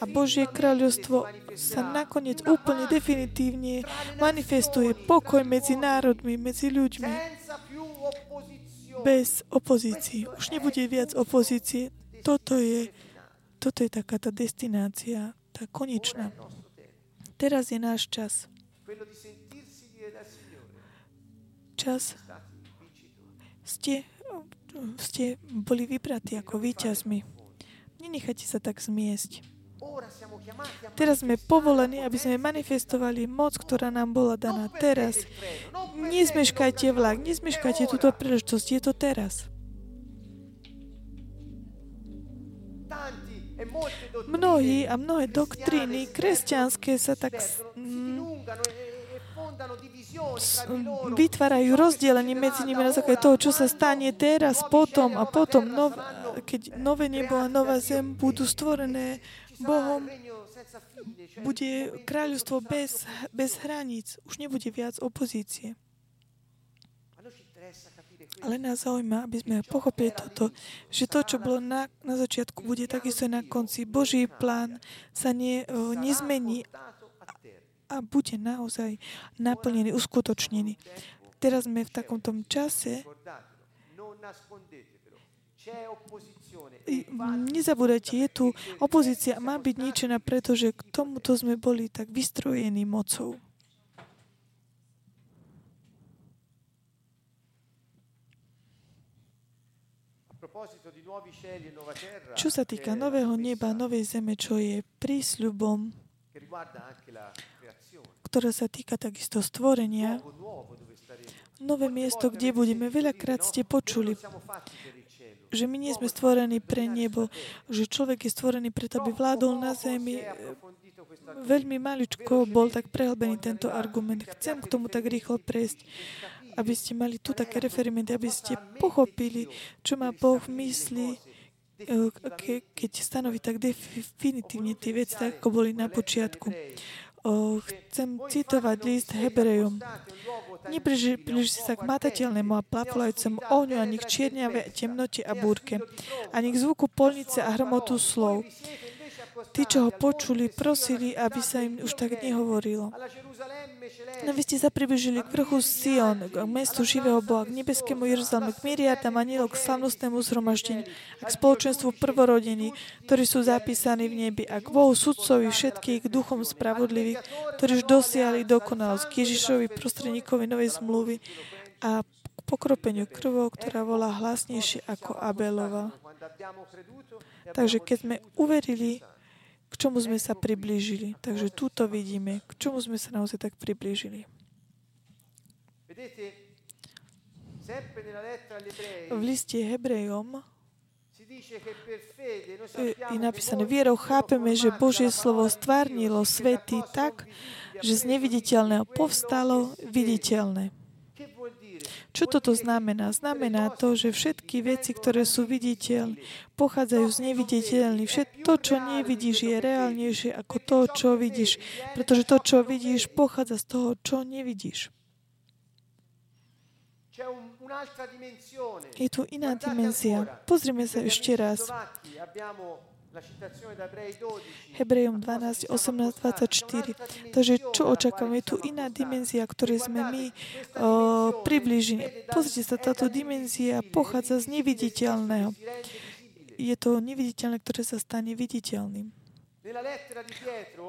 A Božie kráľovstvo sa nakoniec úplne definitívne manifestuje pokoj medzi národmi, medzi ľuďmi. Bez opozícií. Už nebude viac opozície. Toto je, toto je taká tá destinácia, tá konečná. Teraz je náš čas. Čas. Ste, ste boli vybratí ako víťazmi. Nenechajte sa tak zmiesť. Teraz sme povolení, aby sme manifestovali moc, ktorá nám bola daná teraz. Nezmeškajte vlak, nezmeškajte túto príležitosť, je to teraz. Mnohí a mnohé doktríny kresťanské sa tak vytvárajú rozdelenie medzi nimi na základe toho, čo sa stane teraz, potom a potom, nov, keď nové nebo a nová zem budú stvorené Bohom, bude kráľovstvo bez, bez hraníc. Už nebude viac opozície. Ale nás zaujíma, aby sme pochopili toto, že to, čo bolo na, na začiatku, bude takisto na konci. Boží plán sa ne, o, nezmení a bude naozaj naplnený, uskutočnený. Teraz sme v takomto čase, Nezabúdajte, je tu opozícia, má byť ničená, pretože k tomuto sme boli tak vystrojení mocou. Čo sa týka nového neba, novej zeme, čo je prísľubom, ktorá sa týka takisto stvorenia, nové miesto, kde budeme. Veľakrát ste počuli, že my nie sme stvorení pre nebo, že človek je stvorený preto, aby vládol na zemi. Veľmi maličko bol tak prehlbený tento argument. Chcem k tomu tak rýchlo prejsť aby ste mali tu také referimenty, aby ste pochopili, čo má Boh v mysli, e, keď stanoví tak definitívne tie veci, tak ako boli na počiatku. Chcem citovať list Hebrejom. Nepribliží sa k matateľnému a plaflajúcemu ohňu ani k čierňave temnote a búrke, ani k zvuku polnice a hromotu slov. Tí, čo ho počuli, prosili, aby sa im už tak nehovorilo. No vy ste sa približili k vrchu Sion, k mestu živého Boha, k nebeskému Jeruzalému, k miriatam anielov, k slavnostnému zhromaždeniu a k spoločenstvu prvorodení, ktorí sú zapísaní v nebi a k Bohu sudcovi všetkých, duchom spravodlivých, ktorí už dosiahli dokonalosť, k Ježišovi prostredníkovi novej zmluvy a k pokropeniu krvou, ktorá volá hlasnejšie ako Abelova. Takže keď sme uverili k čomu sme sa priblížili. Takže túto vidíme, k čomu sme sa naozaj tak priblížili. V liste Hebrejom je napísané, vierou chápeme, že Božie slovo stvárnilo svety tak, že z neviditeľného povstalo viditeľné. Čo toto znamená? Znamená to, že všetky veci, ktoré sú viditeľné, pochádzajú z neviditeľných. Všetko čo nevidíš, je reálnejšie ako to, čo vidíš. Pretože to, čo vidíš, pochádza z toho, čo nevidíš. Je tu iná dimenzia. Pozrime sa ešte raz. Hebrejom 12, 18, 24. Takže čo očakávame? Je tu iná dimenzia, ktorej sme my približení. Pozrite sa, táto dimenzia pochádza z neviditeľného. Je to neviditeľné, ktoré sa stane viditeľným.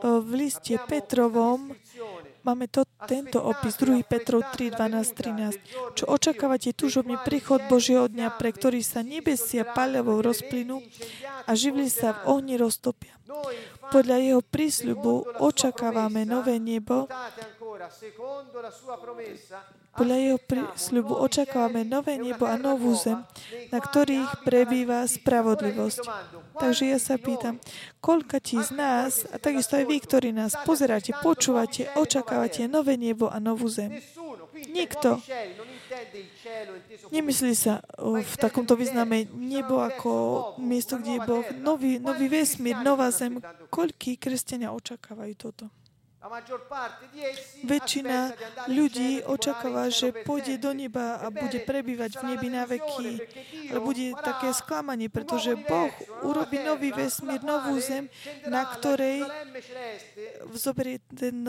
V liste Petrovom máme to, tento opis, 2. Petrov 3, 12, 13. Čo očakávate túžobne príchod Božieho dňa, pre ktorý sa nebesia paľavou rozplynú a živli sa v ohni roztopia. Podľa jeho prísľubu očakávame nové nebo, podľa jeho prísľubu očakávame nové nebo a novú zem, na ktorých prebýva spravodlivosť. Takže ja sa pýtam, koľka ti z nás, a takisto aj vy, ktorí nás pozeráte, počúvate, očakávate nové nebo a novú zem? Nikto. Nemyslí sa v takomto význame nebo ako miesto, kde je Boh. Nový, nový vesmír, nová zem. Koľký kresťania očakávajú toto? Väčšina ľudí očakáva, že pôjde do neba a bude prebývať v nebi na veky. Ale bude také sklamanie, pretože Boh urobí nový vesmír, novú zem, na ktorej zoberie ten,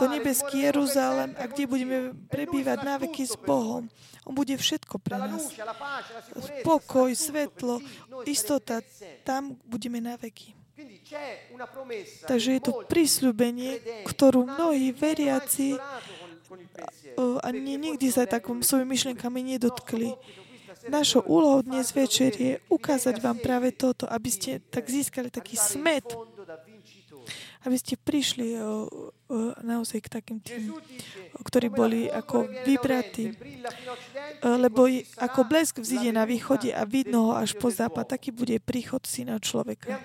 to nebeský Jeruzalém a kde budeme prebývať na veky s Bohom. On bude všetko pre nás. Pokoj, svetlo, istota, tam budeme na veky. Takže je to prísľubenie, ktorú mnohí veriaci ani nikdy sa tak svojimi myšlienkami nedotkli. Našou úlohou dnes večer je ukázať vám práve toto, aby ste tak získali taký smet, aby ste prišli naozaj k takým tým, ktorí boli ako vybratí. Lebo ako blesk vzíde na východe a vidno ho až po západ, taký bude príchod syna človeka.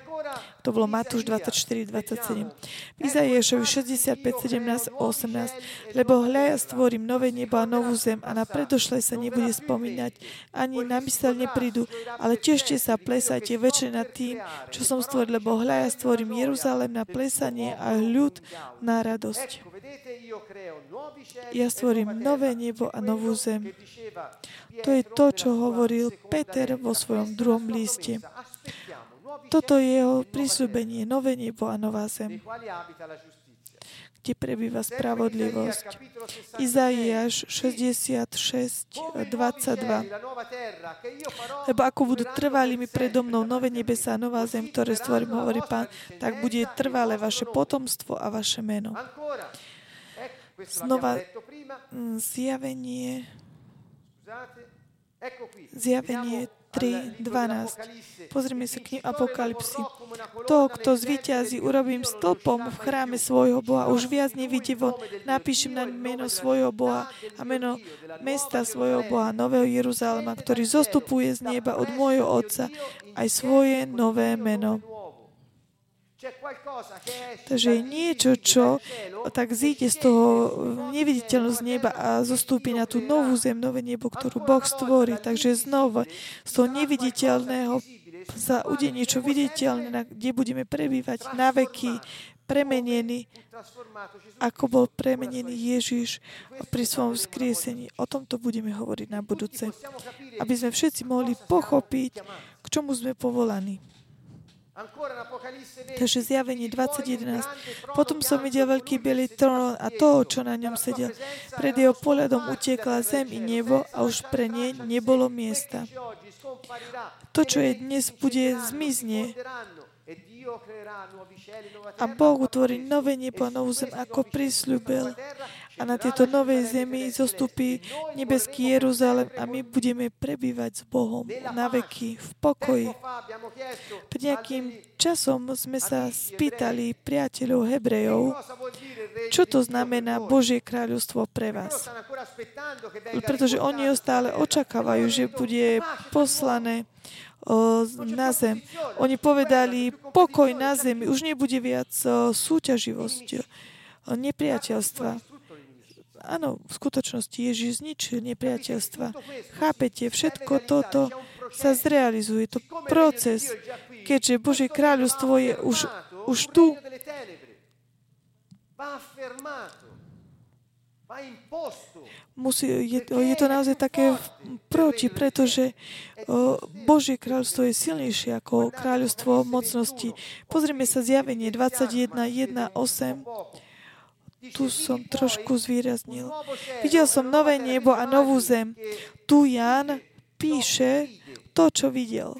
To bolo Matúš 24, 27. V Izaiášovi 65, 17, 18. Lebo hľa ja stvorím nové nebo a novú zem a na predošle sa nebude spomínať, ani na mysel neprídu, ale tešte sa, plesajte väčšie nad tým, čo som stvoril, lebo hľa ja stvorím Jeruzalém na plesanie a ľud na radosť. Ja stvorím nové nebo a novú zem. To je to, čo hovoril Peter vo svojom druhom liste. Toto je jeho prísľubenie, nové nebo a nová zem, kde prebýva spravodlivosť. Izaiáš 66, 22. Lebo ako budú trvali mi predo mnou nové nebesa a nová zem, ktoré stvorím, hovorí pán, tak bude trvalé vaše potomstvo a vaše meno. Znova mm, zjavenie Zjavenie 3.12. Pozrime sa k Apokalipsy. To, kto zvíťazí, urobím stĺpom v chráme svojho Boha. Už viac nevidí von. Napíšem na meno svojho Boha a meno mesta svojho Boha, Nového Jeruzalema, ktorý zostupuje z neba od môjho Otca, aj svoje nové meno. Takže je niečo, čo tak zíde z toho neviditeľnosť neba a zostúpi na tú novú zem, nové nebo, ktorú Boh stvorí. Takže znova z toho neviditeľného sa ude niečo viditeľné, kde budeme prebývať na veky, premenený, ako bol premenený Ježiš pri svojom vzkriesení. O tomto budeme hovoriť na budúce. Aby sme všetci mohli pochopiť, k čomu sme povolaní. Takže zjavenie 20.11. Potom som videl veľký bielý trón a toho, čo na ňom sedel. Pred jeho pohľadom utiekla zem i nebo a už pre ne nebolo miesta. To, čo je dnes, bude zmizne a Boh utvorí nové nebo a novú zem, ako prisľúbil. A na tieto novej zemi zostupí nebeský Jeruzalem a my budeme prebývať s Bohom na veky, v pokoji. Pred nejakým časom sme sa spýtali priateľov Hebrejov, čo to znamená Božie kráľovstvo pre vás. Pretože oni stále očakávajú, že bude poslané na zem. Oni povedali, pokoj na zemi, už nebude viac súťaživosť, nepriateľstva. Áno, v skutočnosti Ježiš zničil nepriateľstva. Chápete, všetko toto sa zrealizuje. To proces, keďže Božie kráľovstvo je už, už tu, musí, je, je to naozaj také proti, pretože Božie kráľstvo je silnejšie ako kráľovstvo mocnosti. Pozrime sa zjavenie 21, 1, 8. Tu som trošku zvýraznil. Videl som nové nebo a novú zem. Tu Jan píše to, čo videl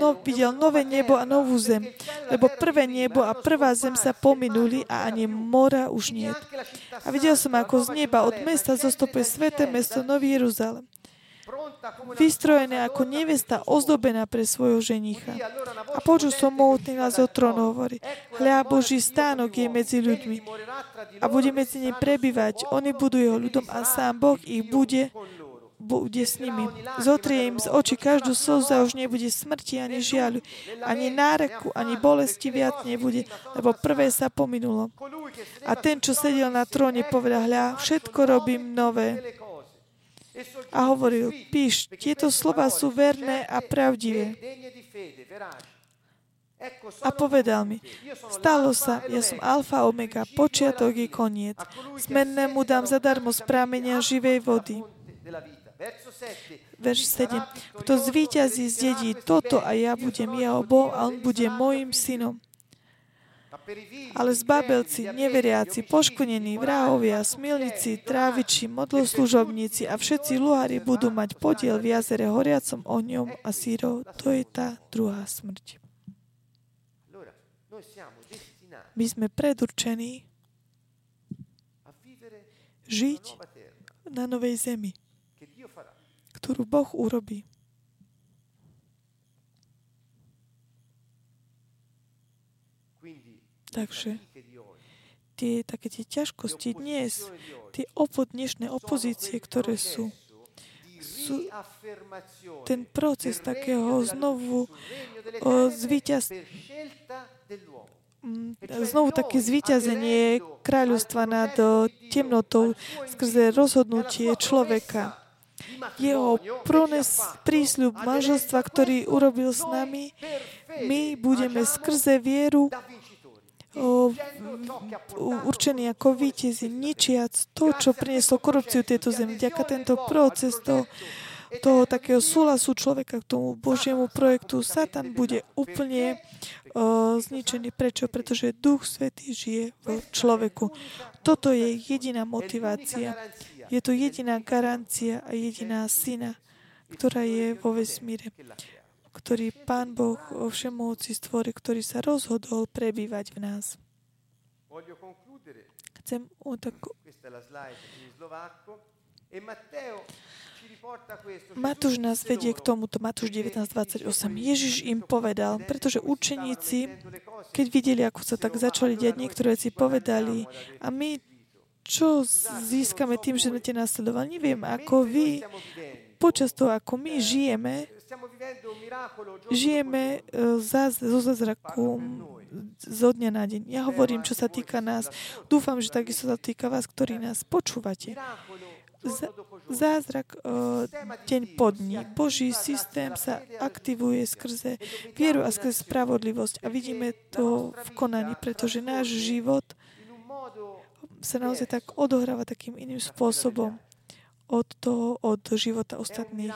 no, videl nové nebo a novú zem, lebo prvé nebo a prvá zem sa pominuli a ani mora už nie. A videl som, ako z neba od mesta zostupuje sveté mesto Nový Jeruzalem vystrojené ako nevesta ozdobená pre svojho ženicha. A počul som mohutný hlas od trónu hovorí, hľa Boží stánok je medzi ľuďmi a bude medzi nimi prebývať. Oni budú jeho ľudom a sám Boh ich bude bude s nimi. Zotrie im z očí každú slzu a už nebude smrti ani žiaľu, ani náreku, ani bolesti viac nebude, lebo prvé sa pominulo. A ten, čo sedel na tróne, povedal, hľa, všetko robím nové. A hovoril, píš, tieto slova sú verné a pravdivé. A povedal mi, stalo sa, ja som alfa, omega, počiatok i koniec. Smennému dám zadarmo z prámenia živej vody. Verš 7. Kto zvíťazí, zdedí toto a ja budem jeho Boh a on bude môjim synom. Ale zbabelci, neveriaci, poškodení, vrahovia, smilníci, tráviči, modloslužobníci a všetci luhári budú mať podiel v jazere horiacom ohňom a sírov. To je tá druhá smrť. My sme predurčení žiť na novej zemi ktorú Boh urobí. Takže tie, také tie ťažkosti dnes, tie opo, dnešné opozície, ktoré sú, sú ten proces takého znovu o, zvíťaz, znovu také zvíťazenie kráľovstva nad temnotou skrze rozhodnutie človeka. Jeho prones prísľub manželstva, ktorý urobil s nami, my budeme skrze vieru o, určení ako víťazi, ničiac to, čo prinieslo korupciu tejto zemi. Ďaká tento proces toho, toho takého súhlasu človeka k tomu Božiemu projektu, Satan bude úplne zničený. Prečo? Pretože Duch Svetý žije v človeku. Toto je jediná motivácia. Je to jediná garancia a jediná syna, ktorá je vo vesmíre ktorý Pán Boh o všemoci stvorí, ktorý sa rozhodol prebývať v nás. Chcem tak... Matúš nás vedie k tomuto, Matúš 19.28. Ježiš im povedal, pretože učeníci, keď videli, ako sa tak začali diať, niektoré veci povedali a my čo získame tým, že sme tie nasledovali? Neviem, ako vy, počas toho, ako my žijeme, Žijeme e, zo zázraku zo dňa na deň. Ja hovorím, čo sa týka nás. Dúfam, že takisto sa týka vás, ktorí nás počúvate. Zázrak uh, deň po dní. Boží systém sa aktivuje skrze vieru a skrze spravodlivosť. A vidíme to v konaní, pretože náš život sa naozaj tak odohráva takým iným spôsobom od toho, od života ostatných.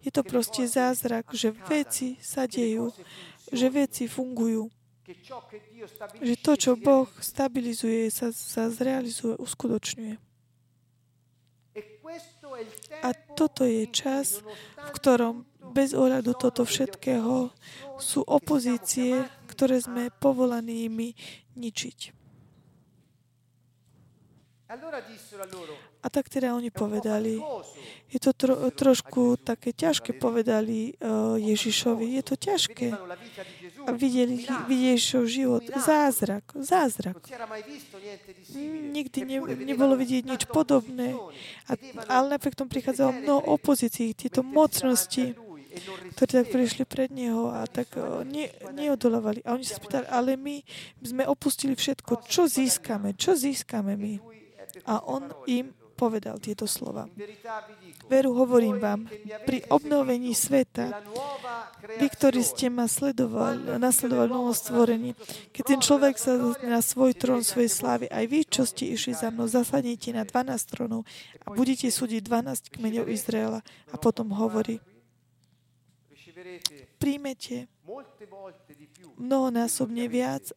Je to proste zázrak, že veci sa dejú, že veci fungujú. Že to, čo Boh stabilizuje, sa, sa zrealizuje, uskutočňuje. A toto je čas, v ktorom bez ohľadu toto všetkého sú opozície, ktoré sme povolaní ničiť. A tak teda oni povedali, je to tro, trošku také ťažké, povedali uh, Ježišovi, je to ťažké. A videli, videli život, zázrak, zázrak. Nikdy ne, nebolo vidieť nič podobné. A, ale napriek tomu prichádzalo mnoho opozícií, tieto mocnosti, ktorí tak prišli pred Neho a tak uh, ne, neodolávali. A oni sa spýtali, ale my sme opustili všetko. Čo získame? Čo získame my? A on im povedal tieto slova. Veru hovorím vám, pri obnovení sveta, vy, ktorí ste ma sledovali, nasledovali novom stvorení, keď ten človek sa na svoj trón svojej slávy, aj vy, čo ste išli za mnou, zasadnite na 12 trónov a budete súdiť 12 kmeňov Izraela. A potom hovorí, príjmete mnohonásobne viac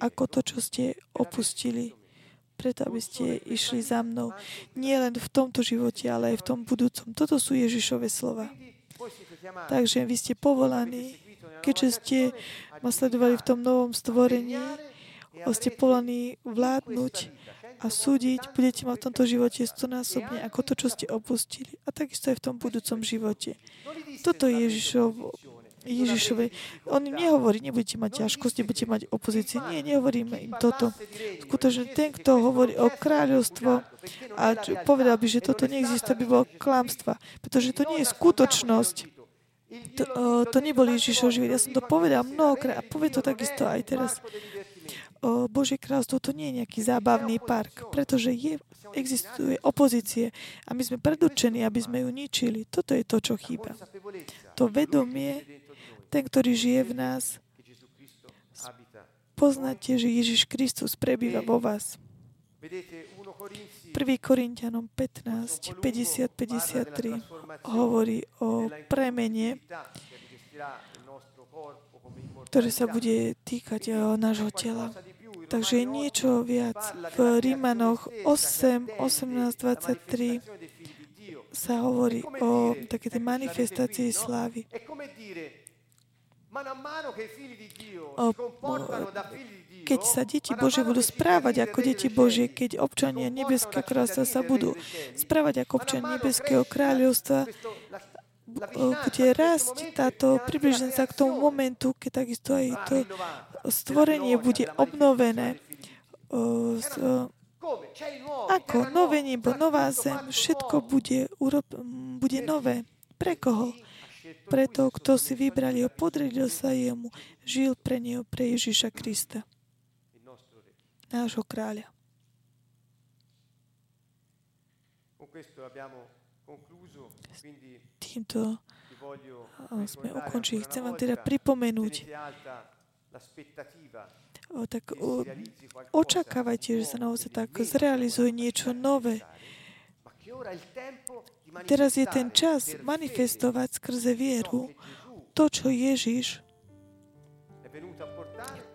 ako to, čo ste opustili preto, aby ste išli za mnou. Nie len v tomto živote, ale aj v tom budúcom. Toto sú Ježišove slova. Takže vy ste povolaní, keďže ste ma sledovali v tom novom stvorení, ste povolaní vládnuť a súdiť, budete mať v tomto živote stonásobne ako to, čo ste opustili. A takisto aj v tom budúcom živote. Toto je Ježišov Ježišovi. On im nehovorí, nebudete mať ťažkosti, nebudete mať opozície. Nie, nehovoríme im toto. Skutočne ten, kto hovorí o kráľovstvo a povedal by, že toto neexistuje, by bolo klamstva. Pretože to nie je skutočnosť. To, o, to nebol Ježišov život. Ja som to povedal mnohokrát a povie to takisto aj teraz. O, Božie kráľstvo to nie je nejaký zábavný park, pretože je, existuje opozície a my sme predurčení, aby sme ju ničili. Toto je to, čo chýba. To vedomie ten, ktorý žije v nás, poznáte, že Ježiš Kristus prebýva vo vás. 1. Korintianom 15, 50-53 hovorí o premene, ktoré sa bude týkať eh, nášho tela. Takže niečo viac. V Rímanoch 8, 18, 23 sa hovorí o také manifestácii slávy keď sa deti Bože budú správať ako deti Bože, keď občania Nebeského kráľovstva sa budú správať ako občania Nebeského kráľovstva, bude rásť táto približne sa k tomu momentu, keď takisto aj to stvorenie bude obnovené. Ako? Nové nebo, nová zem, všetko bude bude nové. Pre koho? Pre to, kto si vybral ho, podredil sa jemu, žil pre neho, pre Ježiša Krista, nášho kráľa. Týmto sme ukončili. Chcem vám teda pripomenúť, o, tak o, očakávajte, že sa naozaj tak zrealizuje niečo nové. Teraz je ten čas manifestovať skrze vieru to, čo Ježiš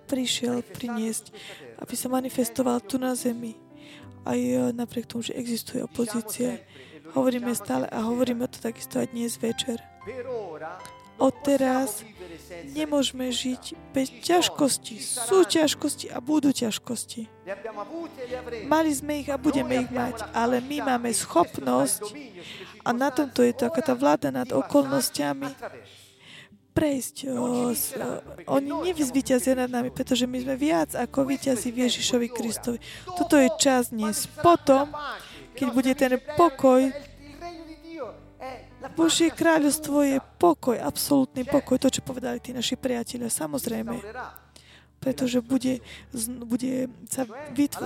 prišiel priniesť, aby sa manifestoval tu na zemi. Aj napriek tomu, že existuje opozícia. Hovoríme stále a hovoríme to takisto aj dnes večer. Odteraz nemôžeme žiť bez ťažkosti. Sú ťažkosti a budú ťažkosti. Mali sme ich a budeme ich mať, ale my máme schopnosť a na tomto je taká tá vláda nad okolnostiami prejsť. O, s, o, oni nevyzvíťazia nad nami, pretože my sme viac ako víťazí Ježišovi Kristovi. Toto je čas dnes. Potom, keď bude ten pokoj, Božie kráľovstvo je pokoj, absolútny pokoj, to, čo povedali tí naši priatelia, samozrejme. Pretože bude, bude sa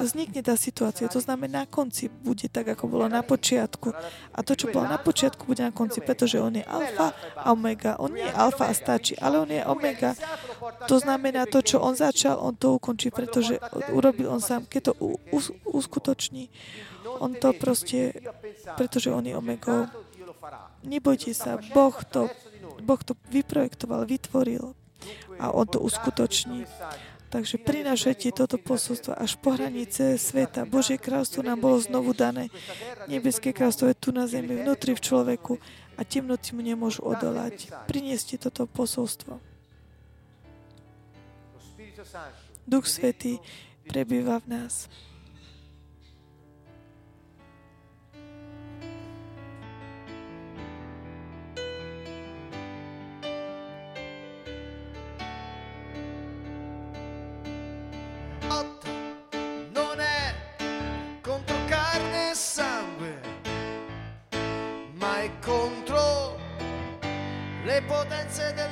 vznikne tá situácia. To znamená, na konci bude tak, ako bolo na počiatku. A to, čo bolo na počiatku, bude na konci, pretože on je alfa a omega. On nie je alfa a stačí, ale on je omega. To znamená, to, čo on začal, on to ukončí, pretože urobil on sám. Keď to uskutoční, on to proste, pretože on je omegou Nebojte sa, boh to, boh to vyprojektoval, vytvoril a On to uskutoční. Takže prinášajte toto posolstvo až po hranice sveta. Božie kráľstvo nám bolo znovu dané. Nebeské kráľstvo je tu na zemi, vnútri v človeku a temnoty mu nemôžu odolať. Prinieste toto posolstvo. Duch Svetý prebýva v nás. Potenze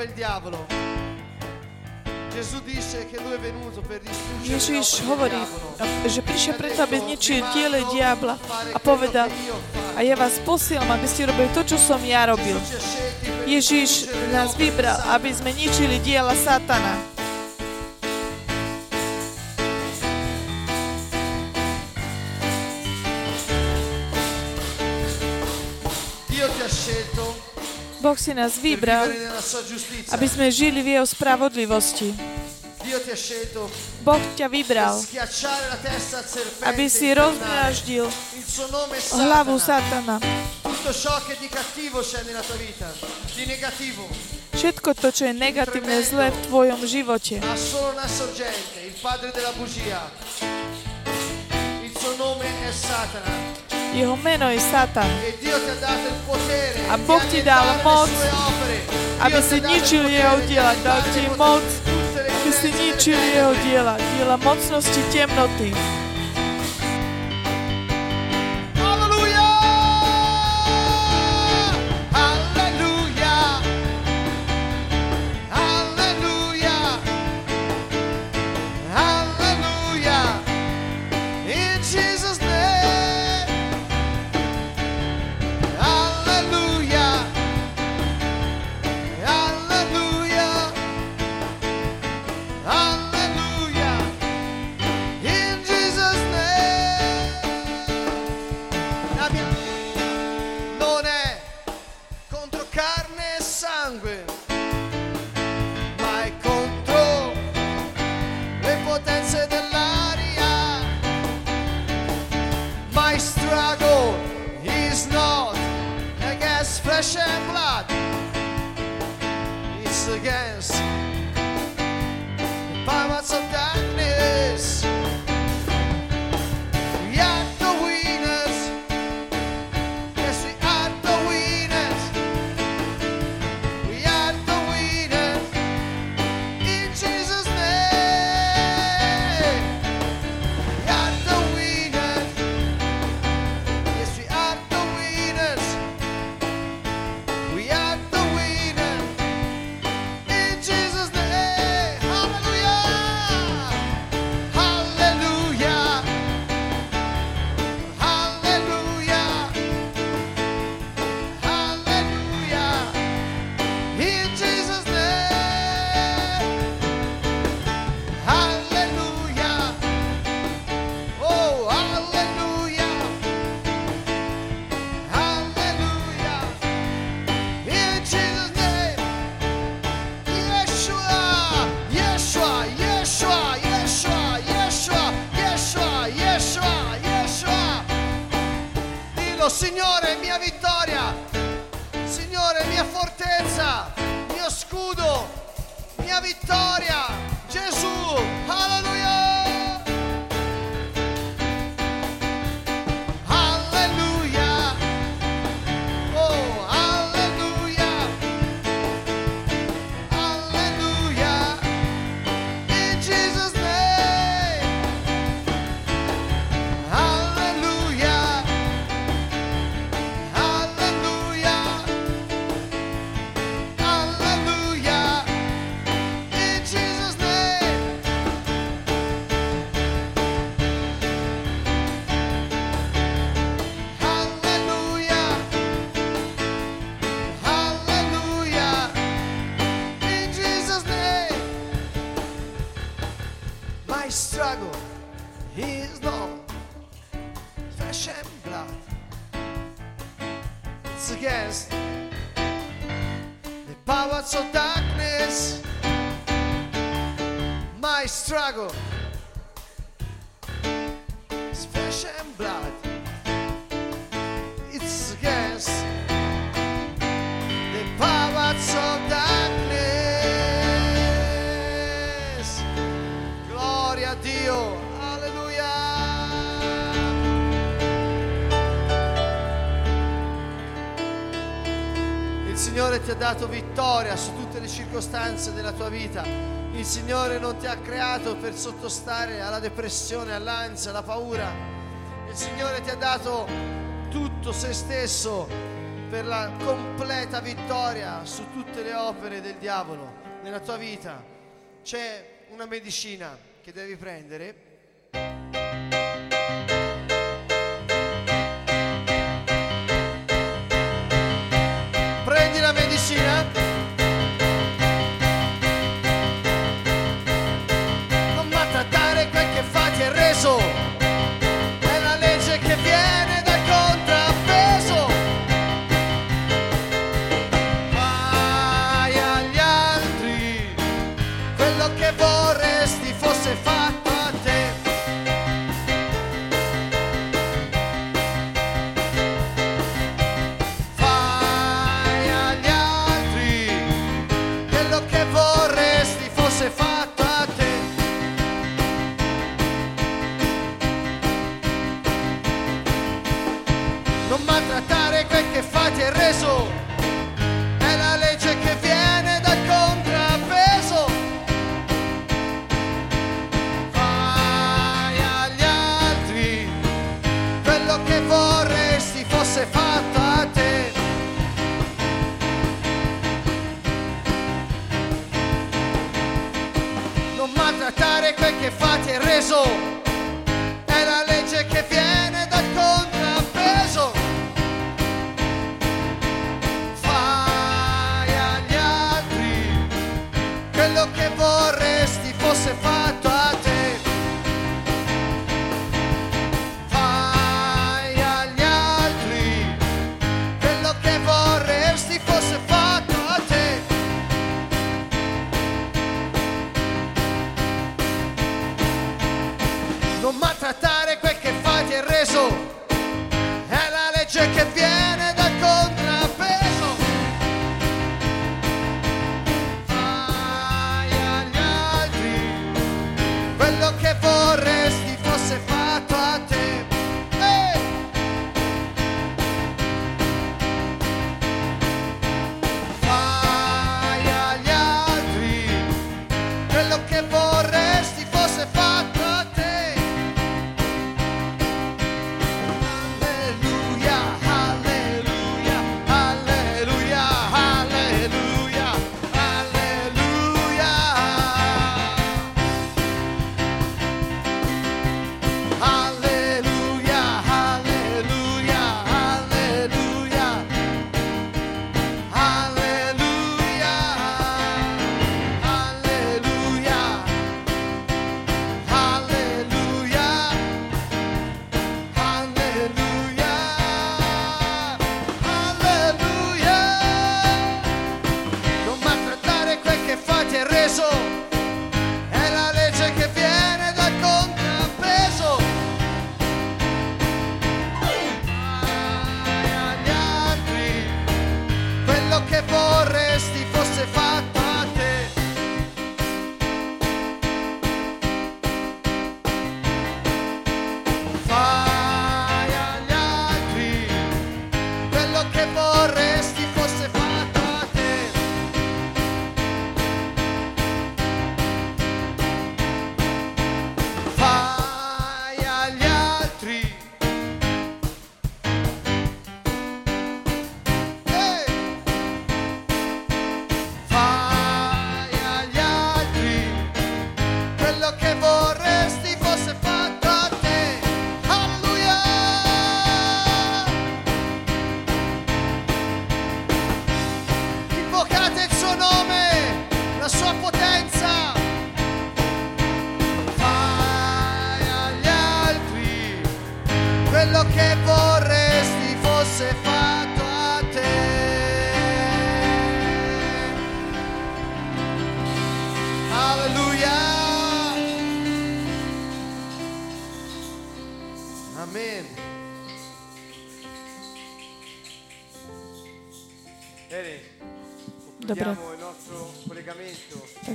nemico è il diavolo. Ježiš hovorí, že prišiel preto, aby zničil dielo diabla a povedal, a ja vás posielam, aby ste robili to, čo som ja robil. Ježiš nás vybral, aby sme ničili diela satana. Boh si nás vybral, aby sme žili v Jeho spravodlivosti. Boh ťa vybral, aby si rozmráždil hlavu Satana. Všetko to, čo je negatívne, zlé v tvojom živote. Il suo nome è Satana. Jeho meno je Satan. A Boh ti dal moc, aby si ničil jeho diela. Dal ti moc, aby si ničil jeho diela. Diela mocnosti temnoty. Signore ti ha dato vittoria su tutte le circostanze della tua vita. Il Signore non ti ha creato per sottostare alla depressione, all'ansia, alla paura. Il Signore ti ha dato tutto se stesso per la completa vittoria su tutte le opere del diavolo nella tua vita. C'è una medicina che devi prendere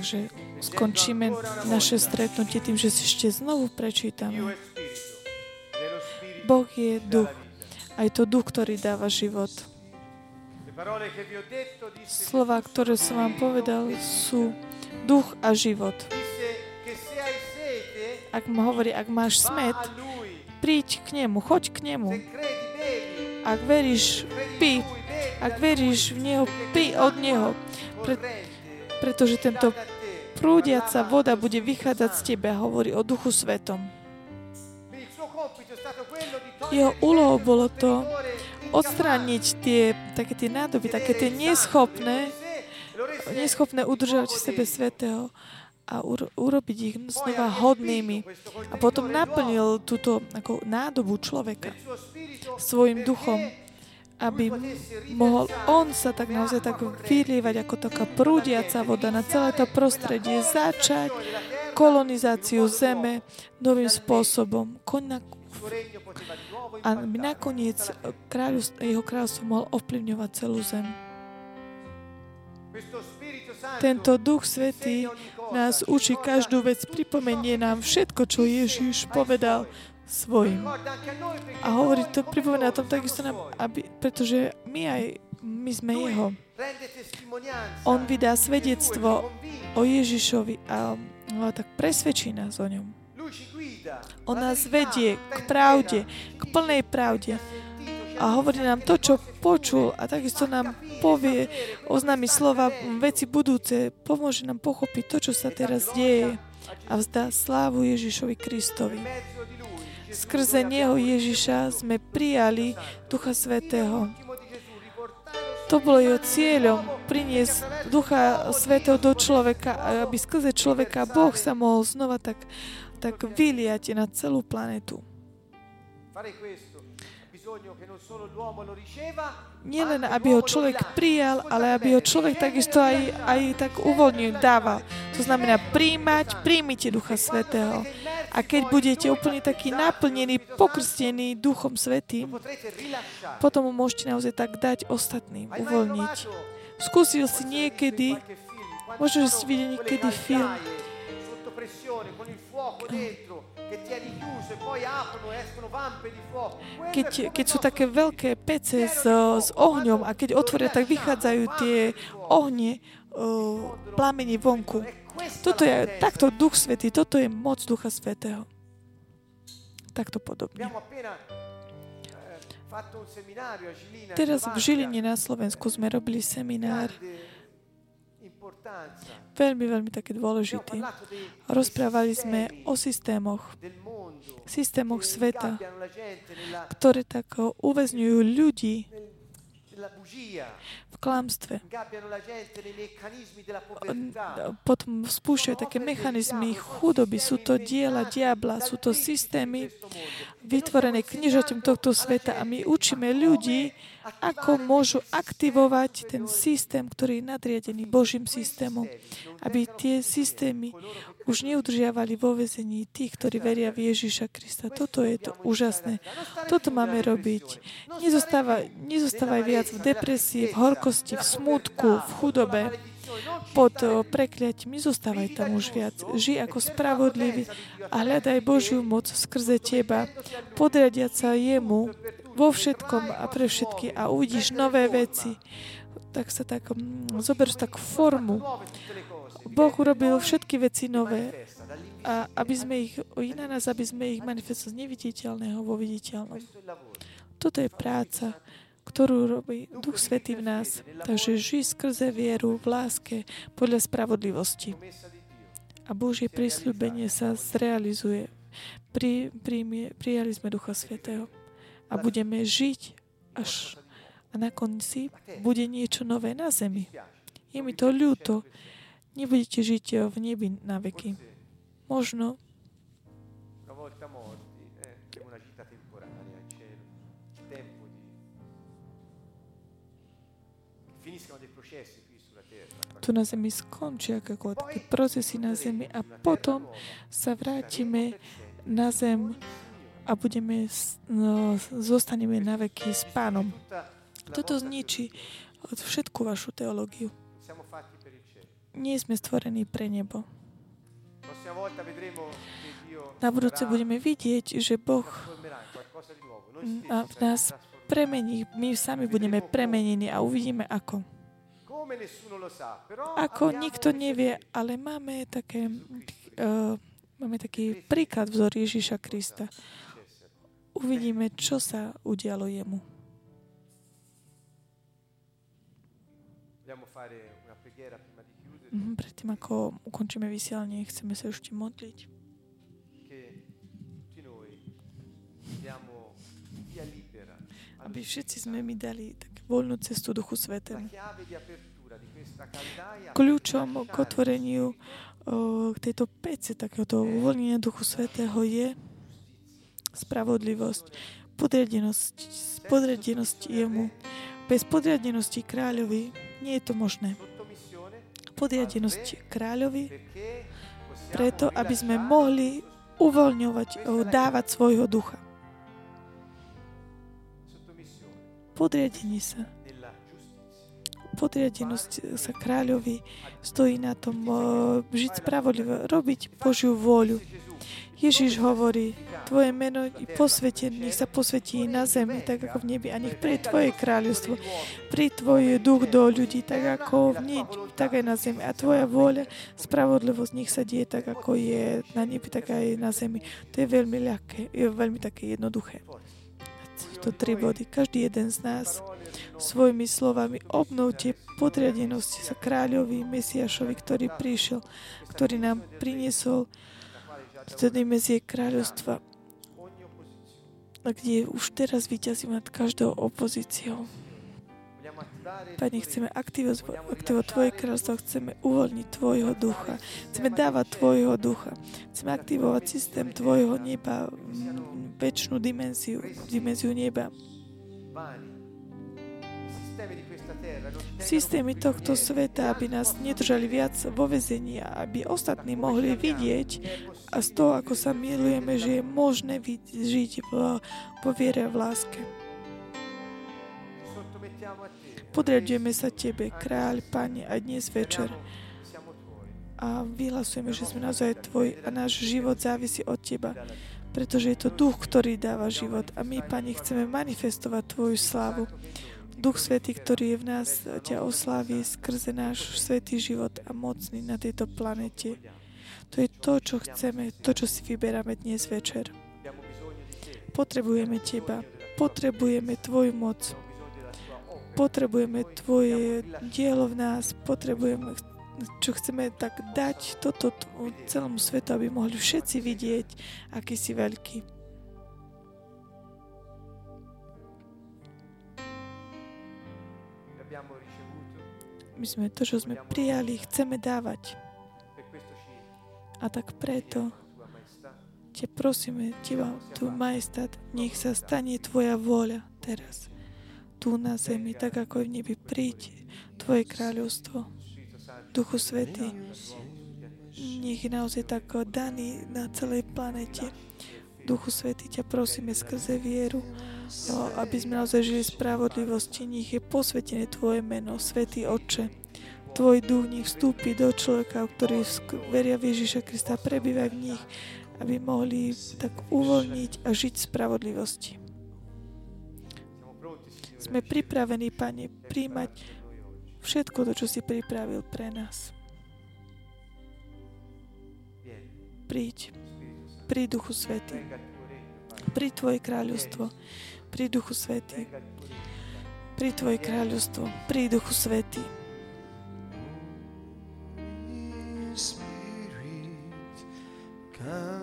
Takže skončíme naše stretnutie tým, že si ešte znovu prečítame. Boh je duch. A je to duch, ktorý dáva život. Slova, ktoré som vám povedal, sú duch a život. Ak ma hovorí, ak máš smet, príď k nemu, choď k nemu. Ak veríš, pí. Ak veríš v neho, pí od neho. Pre, pretože tento prúdiaca voda bude vychádzať z teba, hovorí o Duchu Svetom. Jeho úlohou bolo to odstrániť tie, také tie nádoby, také tie neschopné, neschopné udržať v sebe Svetého a uro- urobiť ich znova hodnými. A potom naplnil túto ako nádobu človeka svojim duchom, aby mohol on sa tak naozaj tak vylievať ako taká prúdiaca voda na celé to prostredie, začať kolonizáciu zeme novým spôsobom. Koň na, a nakoniec kráľov, jeho kráľovstvo mohol ovplyvňovať celú zem. Tento Duch Svetý nás učí každú vec, pripomenie nám všetko, čo Ježiš povedal svojim. A hovorí to, pripomína tom takisto nám, aby, pretože my aj, my sme Jeho. On vydá svedectvo o Ježišovi a no, tak presvedčí nás o ňom. On nás vedie k pravde, k plnej pravde. A hovorí nám to, čo počul a takisto nám povie, oznámi slova, veci budúce, pomôže nám pochopiť to, čo sa teraz deje a vzdá slávu Ježišovi Kristovi. Skrze Neho Ježiša sme prijali Ducha Svetého. To bolo jeho cieľom, priniesť Ducha Svetého do človeka, aby skrze človeka Boh sa mohol znova tak, tak vyliať na celú planetu. Nielen, aby ho človek prijal, ale aby ho človek takisto aj, aj tak uvoľnil, dával. To znamená príjmať, príjmite Ducha Svetého. A keď budete úplne taký naplnený, pokrstený Duchom Svetým, potom mu môžete naozaj tak dať ostatným, uvoľniť. Skúsil si niekedy, možno, že ste videli niekedy film, keď, keď sú také veľké pece s, s ohňom a keď otvoria, tak vychádzajú tie ohne, uh, vonku. Toto je, takto Duch Svetý, toto je moc Ducha Svetého. Takto podobne. Teraz v Žiline na Slovensku sme robili seminár veľmi, veľmi také dôležitý. Rozprávali sme o systémoch, systémoch sveta, ktoré tak uväzňujú ľudí v klamstve. Potom spúšťajú také mechanizmy chudoby. Sú to diela diabla, sú to systémy vytvorené knižaťom tohto sveta a my učíme ľudí, ako môžu aktivovať ten systém, ktorý je nadriadený Božím systémom, aby tie systémy už neudržiavali vo vezení tých, ktorí veria v Ježiša Krista. Toto je to úžasné. Toto máme robiť. Nezostávaj, nezostávaj viac v depresii, v horkosti, v smutku, v chudobe, pod prekliatím. Nezostávaj tam už viac. Žij ako spravodlivý a hľadaj Božiu moc skrze teba, podriadiať sa jemu vo všetkom a pre všetky a uvidíš nové veci. Tak sa tak, mm, zober tak formu. Boh urobil všetky veci nové a aby sme ich, na nás, aby sme ich manifestovali z neviditeľného vo viditeľnom. Toto je práca, ktorú robí Duch Svetý v nás. Takže žij skrze vieru v láske podľa spravodlivosti. A Božie prísľubenie sa zrealizuje. Pri, pri, prijali sme Ducha Svetého a budeme žiť až a na konci bude niečo nové na zemi. Je mi to ľúto. Nebudete žiť v nebi na veky. Možno tu na zemi skončia ako také procesy na zemi a potom sa vrátime na zem a budeme, no, zostaneme na veky s pánom. Toto zničí všetku vašu teológiu. Nie sme stvorení pre nebo. Na budúce budeme vidieť, že Boh v nás premení, my sami budeme premenení a uvidíme ako. Ako nikto nevie, ale máme také, uh, máme taký príklad vzor Ježíša Krista. Uvidíme, čo sa udialo jemu. Mhm, predtým, ako ukončíme vysielanie, chceme sa ešte modliť. Aby všetci sme mi dali tak voľnú cestu Duchu Svetému. Kľúčom k otvoreniu k tejto pece takéhoto uvoľnenia Duchu Svetého je spravodlivosť, podriadenosť, podriadenosť jemu. Bez podriadenosti kráľovi nie je to možné podriadenosť kráľovi, preto, aby sme mohli uvoľňovať, dávať svojho ducha. Podriadenie sa. Podriadenosť sa kráľovi stojí na tom žiť spravodlivo, robiť Božiu vôľu. Ježiš hovorí, Tvoje meno posvetené, nech sa posvetí na zemi, tak ako v nebi, a nech príde Tvoje kráľovstvo, príde Tvoj duch do ľudí, tak ako v nebi, tak aj na zemi. A Tvoja vôľa, spravodlivosť, nech sa deje tak, ako je na nebi, tak aj na zemi. To je veľmi ľahké, je veľmi také jednoduché. To tri body. Každý jeden z nás svojimi slovami obnovte podriadenosť sa kráľovi, Mesiašovi, ktorý prišiel, ktorý nám priniesol vtedy medzie kráľovstva, kde už teraz vyťazí nad každou opozíciou. Pane, chceme aktivovať, Tvoje kráľovstvo, chceme uvoľniť Tvojho ducha, chceme dávať Tvojho ducha, chceme aktivovať systém Tvojho neba, väčšinu dimenziu, dimenziu neba systémy tohto sveta, aby nás nedržali viac vo vezení aby ostatní mohli vidieť a z toho, ako sa milujeme, že je možné žiť v, po viere v láske. Podriadujeme sa Tebe, kráľ, Pane, aj dnes večer. A vyhlasujeme, že sme naozaj Tvoj a náš život závisí od Teba pretože je to duch, ktorý dáva život. A my, Pane, chceme manifestovať Tvoju slávu. Duch Svetý, ktorý je v nás, ťa oslávi skrze náš svetý život a mocný na tejto planete. To je to, čo chceme, to, čo si vyberáme dnes večer. Potrebujeme Teba, potrebujeme Tvoju moc, potrebujeme Tvoje dielo v nás, potrebujeme, čo chceme tak dať toto celému svetu, aby mohli všetci vidieť, aký si veľký. My sme to, čo sme prijali, chceme dávať. A tak preto te prosíme, Teba, tu majestát, nech sa stane Tvoja vôľa teraz, tu na zemi, tak ako v nebi. Príď Tvoje kráľovstvo. Duchu Svetý, nech je naozaj tak daný na celej planete. Duchu Svetý, ťa prosíme skrze vieru, no, aby sme naozaj žili spravodlivosti. Nech je posvetené Tvoje meno, Svetý Otče. Tvoj duch nech vstúpi do človeka, ktorý veria v Ježiša Krista, prebýva v nich, aby mohli tak uvoľniť a žiť v spravodlivosti. Sme pripravení, Pane, príjmať všetko to, čo si pripravil pre nás. Príď, pri Duchu Svety, pri Tvoje kráľovstvo, pri Duchu Svety, pri Tvoje kráľovstvo, pri Duchu Spirit, come.